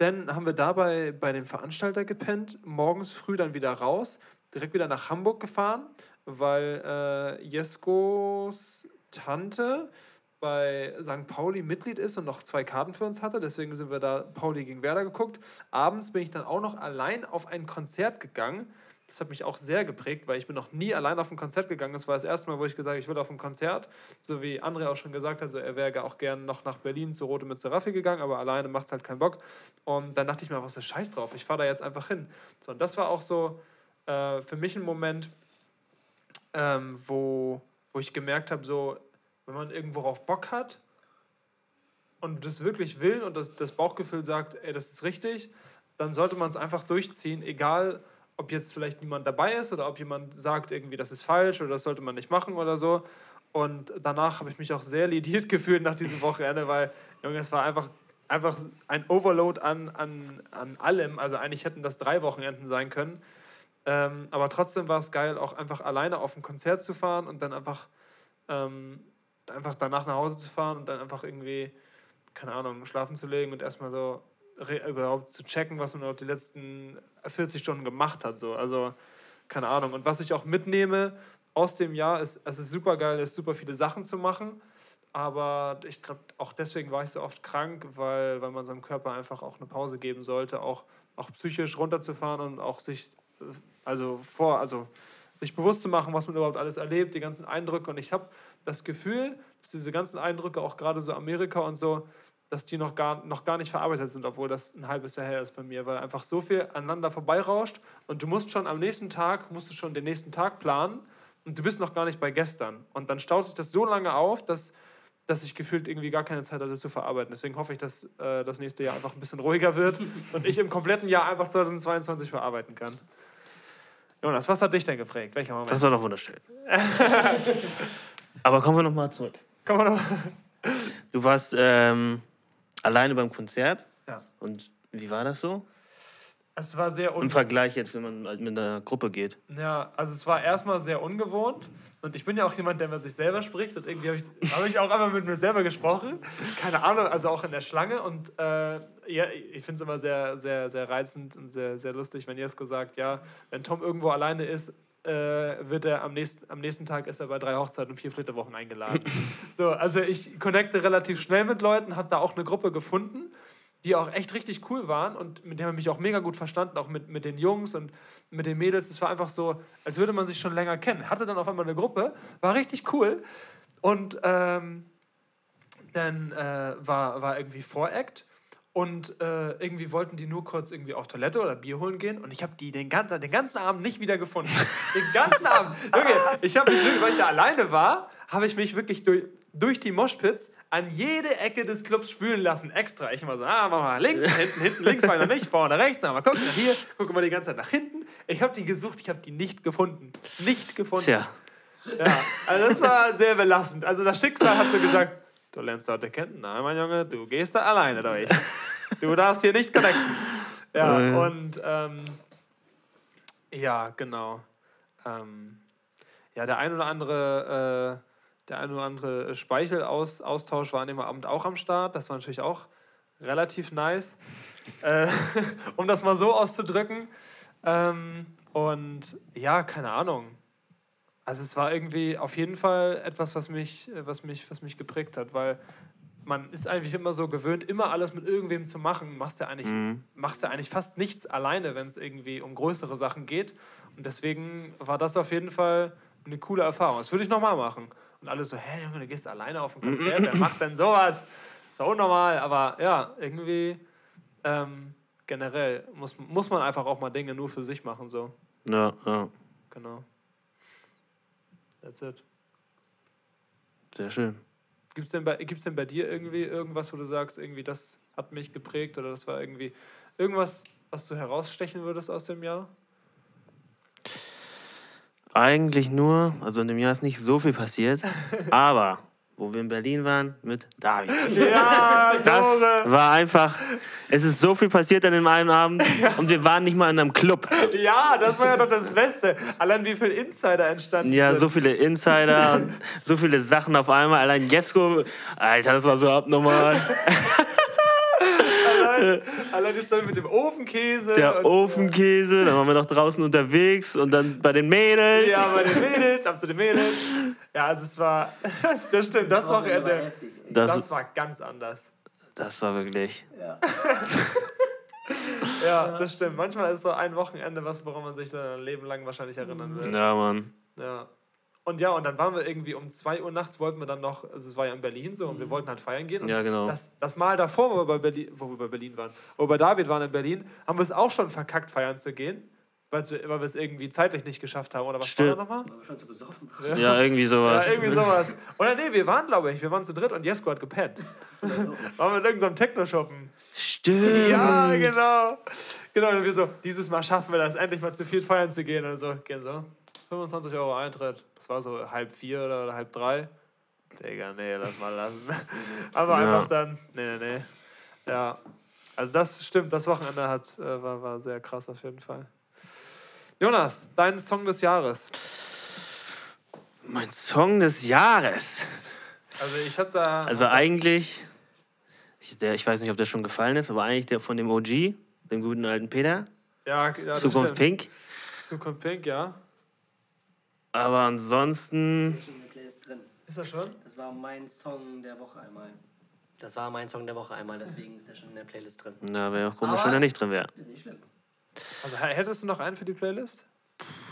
Dann haben wir dabei bei dem Veranstalter gepennt, morgens früh dann wieder raus, direkt wieder nach Hamburg gefahren, weil äh, Jeskos Tante bei St. Pauli Mitglied ist und noch zwei Karten für uns hatte. Deswegen sind wir da Pauli gegen Werder geguckt. Abends bin ich dann auch noch allein auf ein Konzert gegangen. Das hat mich auch sehr geprägt, weil ich bin noch nie allein auf ein Konzert gegangen. Das war das erste Mal, wo ich gesagt habe, ich will auf ein Konzert. So wie André auch schon gesagt hat, also er wäre auch gern noch nach Berlin zu Rote mit Seraffi gegangen, aber alleine macht es halt keinen Bock. Und dann dachte ich mir, was ist Scheiß drauf, ich fahre da jetzt einfach hin. So, und das war auch so äh, für mich ein Moment, ähm, wo, wo ich gemerkt habe, so, wenn man irgendwo auf Bock hat und das wirklich will und das, das Bauchgefühl sagt, ey, das ist richtig, dann sollte man es einfach durchziehen, egal ob jetzt vielleicht niemand dabei ist oder ob jemand sagt, irgendwie, das ist falsch oder das sollte man nicht machen oder so. Und danach habe ich mich auch sehr lediert gefühlt nach diesem Wochenende, weil, Junge, es war einfach, einfach ein Overload an, an, an allem. Also eigentlich hätten das drei Wochenenden sein können. Ähm, aber trotzdem war es geil, auch einfach alleine auf ein Konzert zu fahren und dann einfach ähm, einfach danach nach Hause zu fahren und dann einfach irgendwie, keine Ahnung, schlafen zu legen und erstmal so überhaupt zu checken, was man überhaupt die letzten 40 Stunden gemacht hat. So. Also, keine Ahnung. Und was ich auch mitnehme aus dem Jahr, ist, es ist super geil, ist super viele Sachen zu machen. Aber ich glaube, auch deswegen war ich so oft krank, weil, weil man seinem Körper einfach auch eine Pause geben sollte, auch, auch psychisch runterzufahren und auch sich, also vor, also sich bewusst zu machen, was man überhaupt alles erlebt, die ganzen Eindrücke. Und ich habe das Gefühl, dass diese ganzen Eindrücke, auch gerade so Amerika und so, dass die noch gar, noch gar nicht verarbeitet sind, obwohl das ein halbes Jahr her ist bei mir, weil einfach so viel aneinander vorbeirauscht und du musst schon am nächsten Tag, musst du schon den nächsten Tag planen und du bist noch gar nicht bei gestern. Und dann staut sich das so lange auf, dass, dass ich gefühlt irgendwie gar keine Zeit hatte zu verarbeiten. Deswegen hoffe ich, dass äh, das nächste Jahr einfach ein bisschen ruhiger wird und ich im kompletten Jahr einfach 2022 verarbeiten kann. Jonas, was hat dich denn geprägt? Welcher Moment? Das war doch wunderschön. Aber kommen wir nochmal zurück. Komm mal noch. Du warst ähm, alleine beim Konzert. Ja. Und wie war das so? Es war sehr Im ungewohnt. Vergleich jetzt, wenn man mit einer Gruppe geht. Ja, also es war erstmal sehr ungewohnt. Und ich bin ja auch jemand, der mit sich selber spricht. Und irgendwie habe ich, hab ich auch einmal mit mir selber gesprochen. Keine Ahnung, also auch in der Schlange. Und äh, ja, ich finde es immer sehr, sehr, sehr reizend und sehr, sehr lustig, wenn Jesko sagt, ja, wenn Tom irgendwo alleine ist, äh, wird er am nächsten, am nächsten Tag ist er bei drei Hochzeiten und vier Flitterwochen eingeladen. so, also ich connecte relativ schnell mit Leuten, habe da auch eine Gruppe gefunden, die auch echt richtig cool waren und mit denen habe ich mich auch mega gut verstanden, auch mit, mit den Jungs und mit den Mädels. Es war einfach so, als würde man sich schon länger kennen. Hatte dann auf einmal eine Gruppe, war richtig cool und ähm, dann äh, war, war irgendwie Voract und äh, irgendwie wollten die nur kurz irgendwie auf Toilette oder Bier holen gehen und ich habe die den ganzen, den ganzen Abend nicht wieder gefunden. den ganzen Abend. Junge, ich habe mich, wirklich, weil ich ja alleine war, habe ich mich wirklich durch, durch die Moshpits an jede Ecke des Clubs spülen lassen, extra. Ich immer so, ah, mach mal links, hinten, hinten, links war ich noch nicht, vorne, rechts, aber guck nach hier, guck mal die ganze Zeit nach hinten. Ich habe die gesucht, ich habe die nicht gefunden. Nicht gefunden. Tja, Ja, also das war sehr belastend. Also das Schicksal hat so gesagt, du lernst Leute kennen. Nein, mein Junge, du gehst da alleine durch. Du darfst hier nicht connecten. Ja, und ähm, ja, genau. Ähm, ja, der ein oder andere, äh, der ein oder andere Speichelaustausch war an dem Abend auch am Start. Das war natürlich auch relativ nice, äh, um das mal so auszudrücken. Ähm, und ja, keine Ahnung. Also es war irgendwie auf jeden Fall etwas, was mich, äh, was mich, was mich geprägt hat, weil man ist eigentlich immer so gewöhnt, immer alles mit irgendwem zu machen. Machst ja eigentlich, machst ja eigentlich fast nichts alleine, wenn es irgendwie um größere Sachen geht. Und deswegen war das auf jeden Fall eine coole Erfahrung. Das würde ich nochmal machen. Und alle so, hä, Junge, du gehst alleine auf ein Konzert, wer macht denn sowas? Ist doch unnormal. Aber ja, irgendwie ähm, generell muss, muss man einfach auch mal Dinge nur für sich machen. So, ja, ja. genau. That's it. Sehr schön. Gibt es denn, bei- gibt's denn bei dir irgendwie irgendwas, wo du sagst, irgendwie das hat mich geprägt oder das war irgendwie irgendwas, was du herausstechen würdest aus dem Jahr? Eigentlich nur, also in dem Jahr ist nicht so viel passiert, aber wo wir in Berlin waren mit David. Ja, Das war einfach, es ist so viel passiert an dem einen Abend und wir waren nicht mal in einem Club. Ja, das war ja doch das Beste. Allein wie viele Insider entstanden Ja, sind. so viele Insider und so viele Sachen auf einmal. Allein Jesko, Alter, das war so abnormal. Allein, die Story mit dem Ofenkäse. Der Ofenkäse, dann waren wir noch draußen unterwegs und dann bei den Mädels. Ja, bei den Mädels, ab zu den Mädels. Ja, also es war, das stimmt, das Wochenende, Das, das war ganz anders. das war wirklich. Ja, das stimmt. Manchmal ist so ein Wochenende was, woran man sich dann ein Leben lang wahrscheinlich erinnern wird. Ja, Mann. Ja. Und ja, und dann waren wir irgendwie um 2 Uhr nachts, wollten wir dann noch, also es war ja in Berlin so, und wir wollten halt feiern gehen. Und Ja, genau. Das, das Mal davor, wo wir, bei Berlin, wo wir bei Berlin waren, wo wir bei David waren in Berlin, haben wir es auch schon verkackt, feiern zu gehen, weil wir wir es irgendwie zeitlich nicht geschafft haben. Oder was Stimmt. war da nochmal? Schon zu besoffen. Ja, irgendwie Ja, sowas. irgendwie sowas. Oder nee, wir waren, glaube ich, wir waren zu dritt und Jesko hat gepennt. waren wir in irgendeinem Techno-Shoppen. Stimmt. Ja, genau. Genau, und wir so, dieses Mal schaffen wir das, endlich mal zu viel feiern zu gehen. Und so, gehen so, 25 Euro Eintritt. Das war so halb vier oder, halb drei. Digga, nee, lass mal lassen. Aber Ja. einfach dann, nee, nee, nee. Ja, also das stimmt, das Wochenende hat, äh, war, war sehr krass auf jeden Fall. Jonas, dein Song des Jahres. Mein Song des Jahres. Also ich hab da. Also eigentlich, ich, der, ich weiß nicht, ob der schon gefallen ist, aber eigentlich der von dem OG, dem guten alten Peter, ja, ja, Zukunft stimmt. Pink. Zukunft Pink, ja. Aber ansonsten, Schon Playlist drin. Ist das schon? Das war mein Song der Woche einmal. Das war mein Song der Woche einmal, deswegen ist der schon in der Playlist drin. na, wäre auch komisch, Aber- wenn er nicht drin wäre. Ist nicht schlimm. Also hättest du noch einen für die Playlist?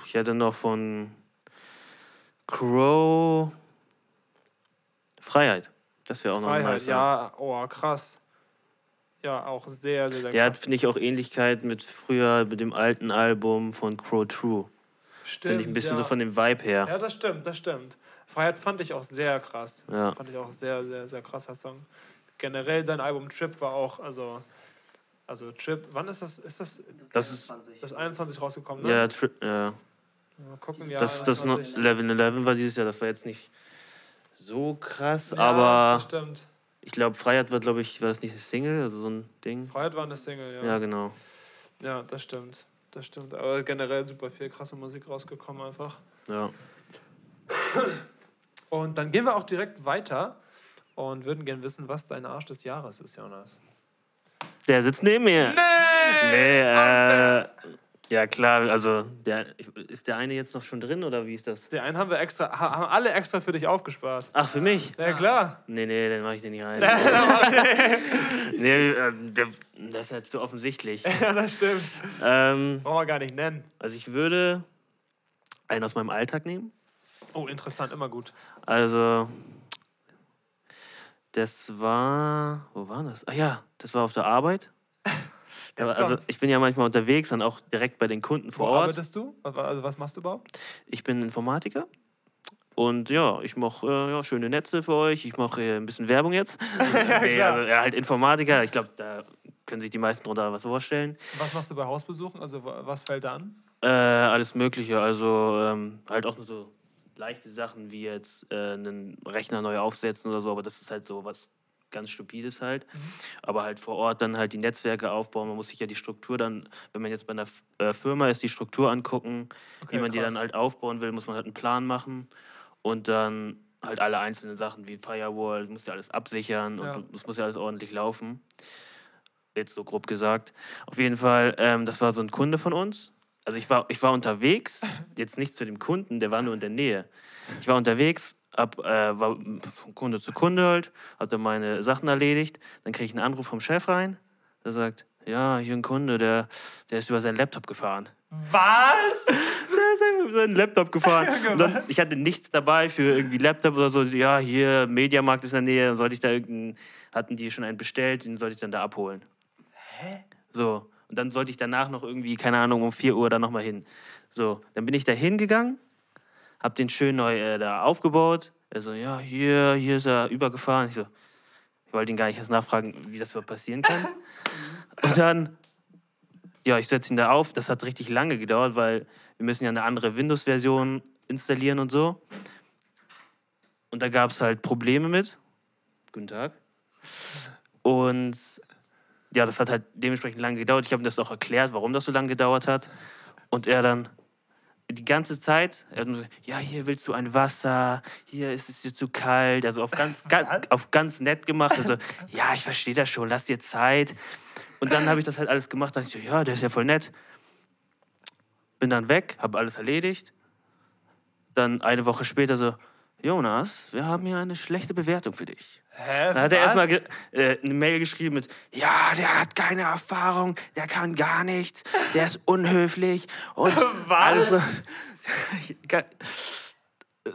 Ich hätte noch von Crow Freiheit. Das wäre auch noch ein Freiheit, nicer. ja, oh, krass. Ja, auch sehr, sehr, sehr Der hat, krass. finde ich, auch Ähnlichkeit mit früher, mit dem alten Album von Crow True. Stimmt, Finde ich ein bisschen ja. so von dem Vibe her. Ja, das stimmt, das stimmt. Freiheit fand ich auch sehr krass. Ja. Fand ich auch sehr, sehr, sehr krasser Song. Generell sein Album Trip war auch, also, also Trip, wann ist das? Ist das, Das ist- 21. das 21 rausgekommen, ne? Ja, tri ja. Mal gucken, ja. Das, das no- 21. 11-11 war dieses Jahr, das war jetzt nicht so krass, Ja, aber Das stimmt. ich glaube, Freiheit war, glaube ich, war das nicht eine Single, also so ein Ding. Freiheit war eine Single, ja. Ja, genau. Ja, das stimmt. Das stimmt. Aber generell super viel krasse Musik rausgekommen einfach. Ja. Und dann gehen wir auch direkt weiter und würden gerne wissen, was dein Arsch des Jahres ist, Jonas. Der sitzt neben mir. Nee! Nee, äh, ja klar, also der, ist der eine jetzt noch schon drin oder wie ist das? Den einen haben wir extra, ha- haben alle extra für dich aufgespart. Ach, für mich? Ja, klar. Nee, nee, dann mach ich den nicht rein. nee, äh, das ist halt so offensichtlich. Ja, das stimmt. ähm, Brauchen wir gar nicht nennen. also ich würde einen aus meinem Alltag nehmen. Oh, interessant, immer gut. Also, das war. Wo war das? Ach ja, das war auf der Arbeit. Ja, also ich bin ja manchmal unterwegs, dann auch direkt bei den Kunden vor Wo Ort. arbeitest du? Also, was machst du überhaupt? Ich bin Informatiker. Und ja, ich mache äh, ja, schöne Netze für euch. Ich mache äh, ein bisschen Werbung jetzt. nee, klar. also, ja, halt Informatiker. Ich glaube, da können sich die meisten drunter was vorstellen. Was machst du bei Hausbesuchen? Also, wa- was fällt da an? Äh, alles Mögliche. Also ähm, halt auch nur so leichte Sachen wie jetzt äh, einen Rechner neu aufsetzen oder so, aber das ist halt so was ganz Stupides halt. Aber halt vor Ort dann halt die Netzwerke aufbauen. Man muss sich ja die Struktur dann, wenn man jetzt bei einer äh, Firma ist, die Struktur angucken, Okay, wie man die krass. dann halt aufbauen will, muss man halt einen Plan machen und dann halt alle einzelnen Sachen wie Firewall, muss ja alles absichern Ja. und das muss ja alles ordentlich laufen. Jetzt so grob gesagt. Auf jeden Fall, ähm, das war so ein Kunde von uns. Also ich war, ich war unterwegs, jetzt nicht zu dem Kunden, der war nur in der Nähe. Ich war unterwegs, hab, äh, war von Kunde zu Kunde halt, hab dann meine Sachen erledigt. Dann kriege ich einen Anruf vom Chef rein, der sagt, ja, hier ein Kunde, der, der ist über seinen Laptop gefahren. Was? Der ist einfach über seinen Laptop gefahren. Dann, ich hatte nichts dabei für irgendwie Laptop oder so. Ja, hier, Mediamarkt ist in der Nähe, dann sollte ich da irgendeinen, hatten die schon einen bestellt, den sollte ich dann da abholen. Hä? So. Und dann sollte ich danach noch irgendwie, keine Ahnung, um 4 Uhr da nochmal hin. So, dann bin ich da hingegangen, hab den schön neu äh, da aufgebaut. Er so, ja, hier, hier ist er übergefahren. Ich so, ich wollte ihn gar nicht erst nachfragen, wie das überhaupt passieren kann. Und dann, ja, ich setze ihn da auf. Das hat richtig lange gedauert, weil wir müssen ja eine andere Windows-Version installieren und so. Und da gab es halt Probleme mit. Guten Tag. Und ja, das hat halt dementsprechend lange gedauert. Ich habe ihm das auch erklärt, warum das so lange gedauert hat. Und er dann die ganze Zeit, ja, hier willst du ein Wasser, hier ist es dir zu kalt. Also auf ganz, ganz, auf ganz nett gemacht. Also, ja, ich verstehe das schon, lass dir Zeit. Und dann habe ich das halt alles gemacht. dachte ich so, ja, der ist ja voll nett. Bin dann weg, habe alles erledigt. Dann eine Woche später so, Jonas, wir haben hier eine schlechte Bewertung für dich. Hä? Dann hat er was? erstmal äh, eine Mail geschrieben mit, ja, der hat keine Erfahrung, der kann gar nichts, der ist unhöflich und alles. so-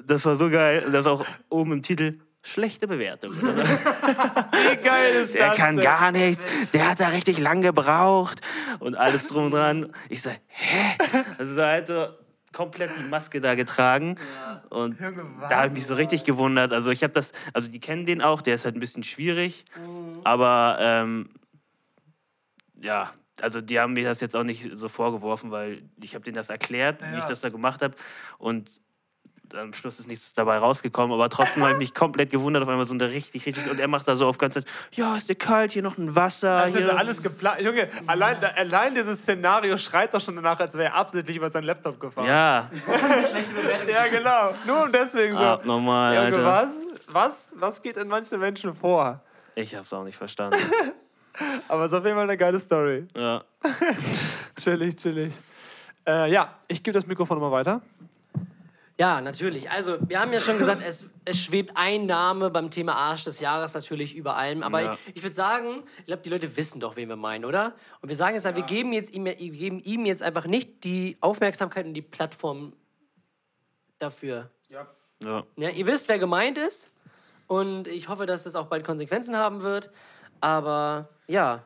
Das war so geil, das auch oben im Titel, schlechte Bewertung. Wie geil ist Der das kann denn? gar nichts, der hat da richtig lang gebraucht und alles drum und dran. Ich so, hä? Also hat so komplett die Maske da getragen. Und Junge, da habe ich mich so richtig gewundert. Also ich habe das, also die kennen den auch, der ist halt ein bisschen schwierig, aber ähm, ja, also die haben mir das jetzt auch nicht so vorgeworfen, weil ich habe denen das erklärt, wie ich Ja. das da gemacht habe und am Schluss ist nichts dabei rausgekommen, aber trotzdem habe ich mich komplett gewundert auf einmal so eine richtig, richtig und er macht da so auf ganze Zeit, ja, ist dir kalt, hier noch ein Wasser, Das hier. alles geplant. Junge, allein, da- allein dieses Szenario schreit doch schon danach, als wäre er absichtlich über seinen Laptop gefahren. Ja, Schlechte Bewertung. Ja, genau. Nur deswegen so. abnormal, Junge, Alter. was? was, was geht in manchen Menschen vor? Ich hab's auch nicht verstanden. Aber es ist auf jeden Fall eine geile Story. ja. Chillig, chillig. Äh, ja, ich gebe das Mikrofon mal weiter. Ja, natürlich. Also, wir haben ja schon gesagt, es, es schwebt ein Name beim Thema Arsch des Jahres natürlich über allem. Aber Ja. ich, ich würde sagen, ich glaube, die Leute wissen doch, wen wir meinen, oder? Und wir sagen jetzt, halt, wir geben, jetzt ihm, wir geben ihm jetzt einfach nicht die Aufmerksamkeit und die Plattform dafür. ja. Ja, ihr wisst, wer gemeint ist. Und ich hoffe, dass das auch bald Konsequenzen haben wird. Aber ja.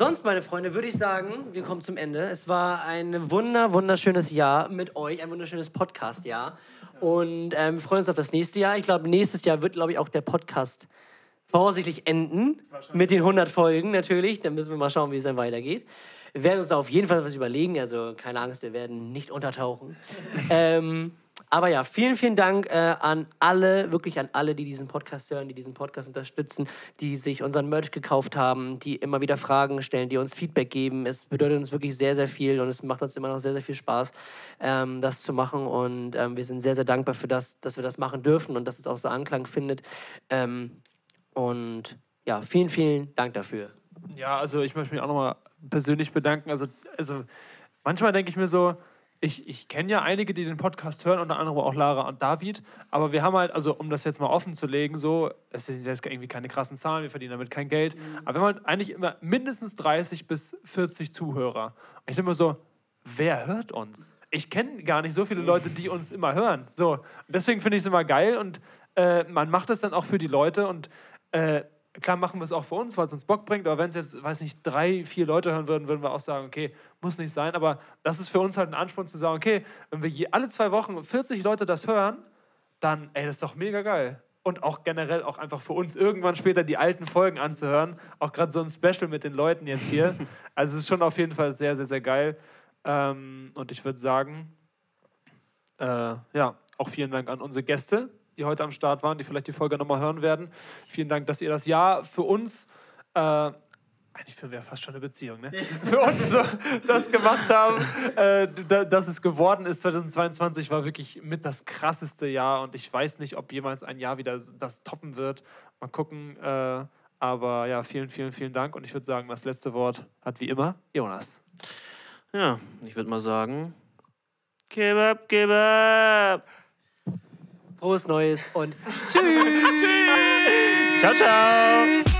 Sonst, meine Freunde, würde ich sagen, wir kommen zum Ende. Es war ein wunder, wunderschönes Jahr mit euch, ein wunderschönes Podcast-Jahr. Und ähm, wir freuen uns auf das nächste Jahr. Ich glaube, nächstes Jahr wird, glaube ich, auch der Podcast voraussichtlich enden. Mit den 100 Folgen natürlich. Dann müssen wir mal schauen, wie es dann weitergeht. Wir werden uns da auf jeden Fall was überlegen. Also keine Angst, wir werden nicht untertauchen. ähm, aber ja, vielen, vielen Dank äh, an alle, wirklich an alle, die diesen Podcast hören, die diesen Podcast unterstützen, die sich unseren Merch gekauft haben, die immer wieder Fragen stellen, die uns Feedback geben. Es bedeutet uns wirklich sehr, sehr viel und es macht uns immer noch sehr, sehr viel Spaß, ähm, das zu machen. Und ähm, wir sind sehr, sehr dankbar für das, dass wir das machen dürfen und dass es auch so Anklang findet. Ähm, und ja, vielen, vielen Dank dafür. Ja, also ich möchte mich auch nochmal persönlich bedanken. Also, also manchmal denke ich mir so, ich, ich kenne ja einige, die den Podcast hören, unter anderem auch Lara und David. Aber wir haben halt, also um das jetzt mal offen zu legen, so, es sind jetzt irgendwie keine krassen Zahlen, wir verdienen damit kein Geld. Aber wir haben halt eigentlich immer mindestens 30 bis 40 Zuhörer. Und ich denke mir so, wer hört uns? Ich kenne gar nicht so viele Leute, die uns immer hören. So, und deswegen finde ich es immer geil und äh, man macht es dann auch für die Leute und äh, klar machen wir es auch für uns, weil es uns Bock bringt, aber wenn es jetzt, weiß nicht, drei, vier Leute hören würden, würden wir auch sagen, okay, muss nicht sein, aber das ist für uns halt ein Ansporn zu sagen, okay, wenn wir je, alle zwei Wochen 40 Leute das hören, dann, ey, das ist doch mega geil. Und auch generell auch einfach für uns irgendwann später die alten Folgen anzuhören, auch gerade so ein Special mit den Leuten jetzt hier. Also es ist schon auf jeden Fall sehr, sehr, sehr geil. Ähm, und ich würde sagen, äh, ja, auch vielen Dank an unsere Gäste, die heute am Start waren, die vielleicht die Folge nochmal hören werden. Vielen Dank, dass ihr das Jahr für uns, äh, eigentlich führen wir fast schon eine Beziehung, ne? für uns so das gemacht haben, äh, da, dass es geworden ist. 2022 war wirklich mit das krasseste Jahr und ich weiß nicht, ob jemals ein Jahr wieder das toppen wird. Mal gucken. Äh, aber ja, vielen, vielen, vielen Dank und ich würde sagen, das letzte Wort hat wie immer Jonas. Ja, ich würde mal sagen, Kebab, Kebab. Frohes Neues und Ciao, ciao.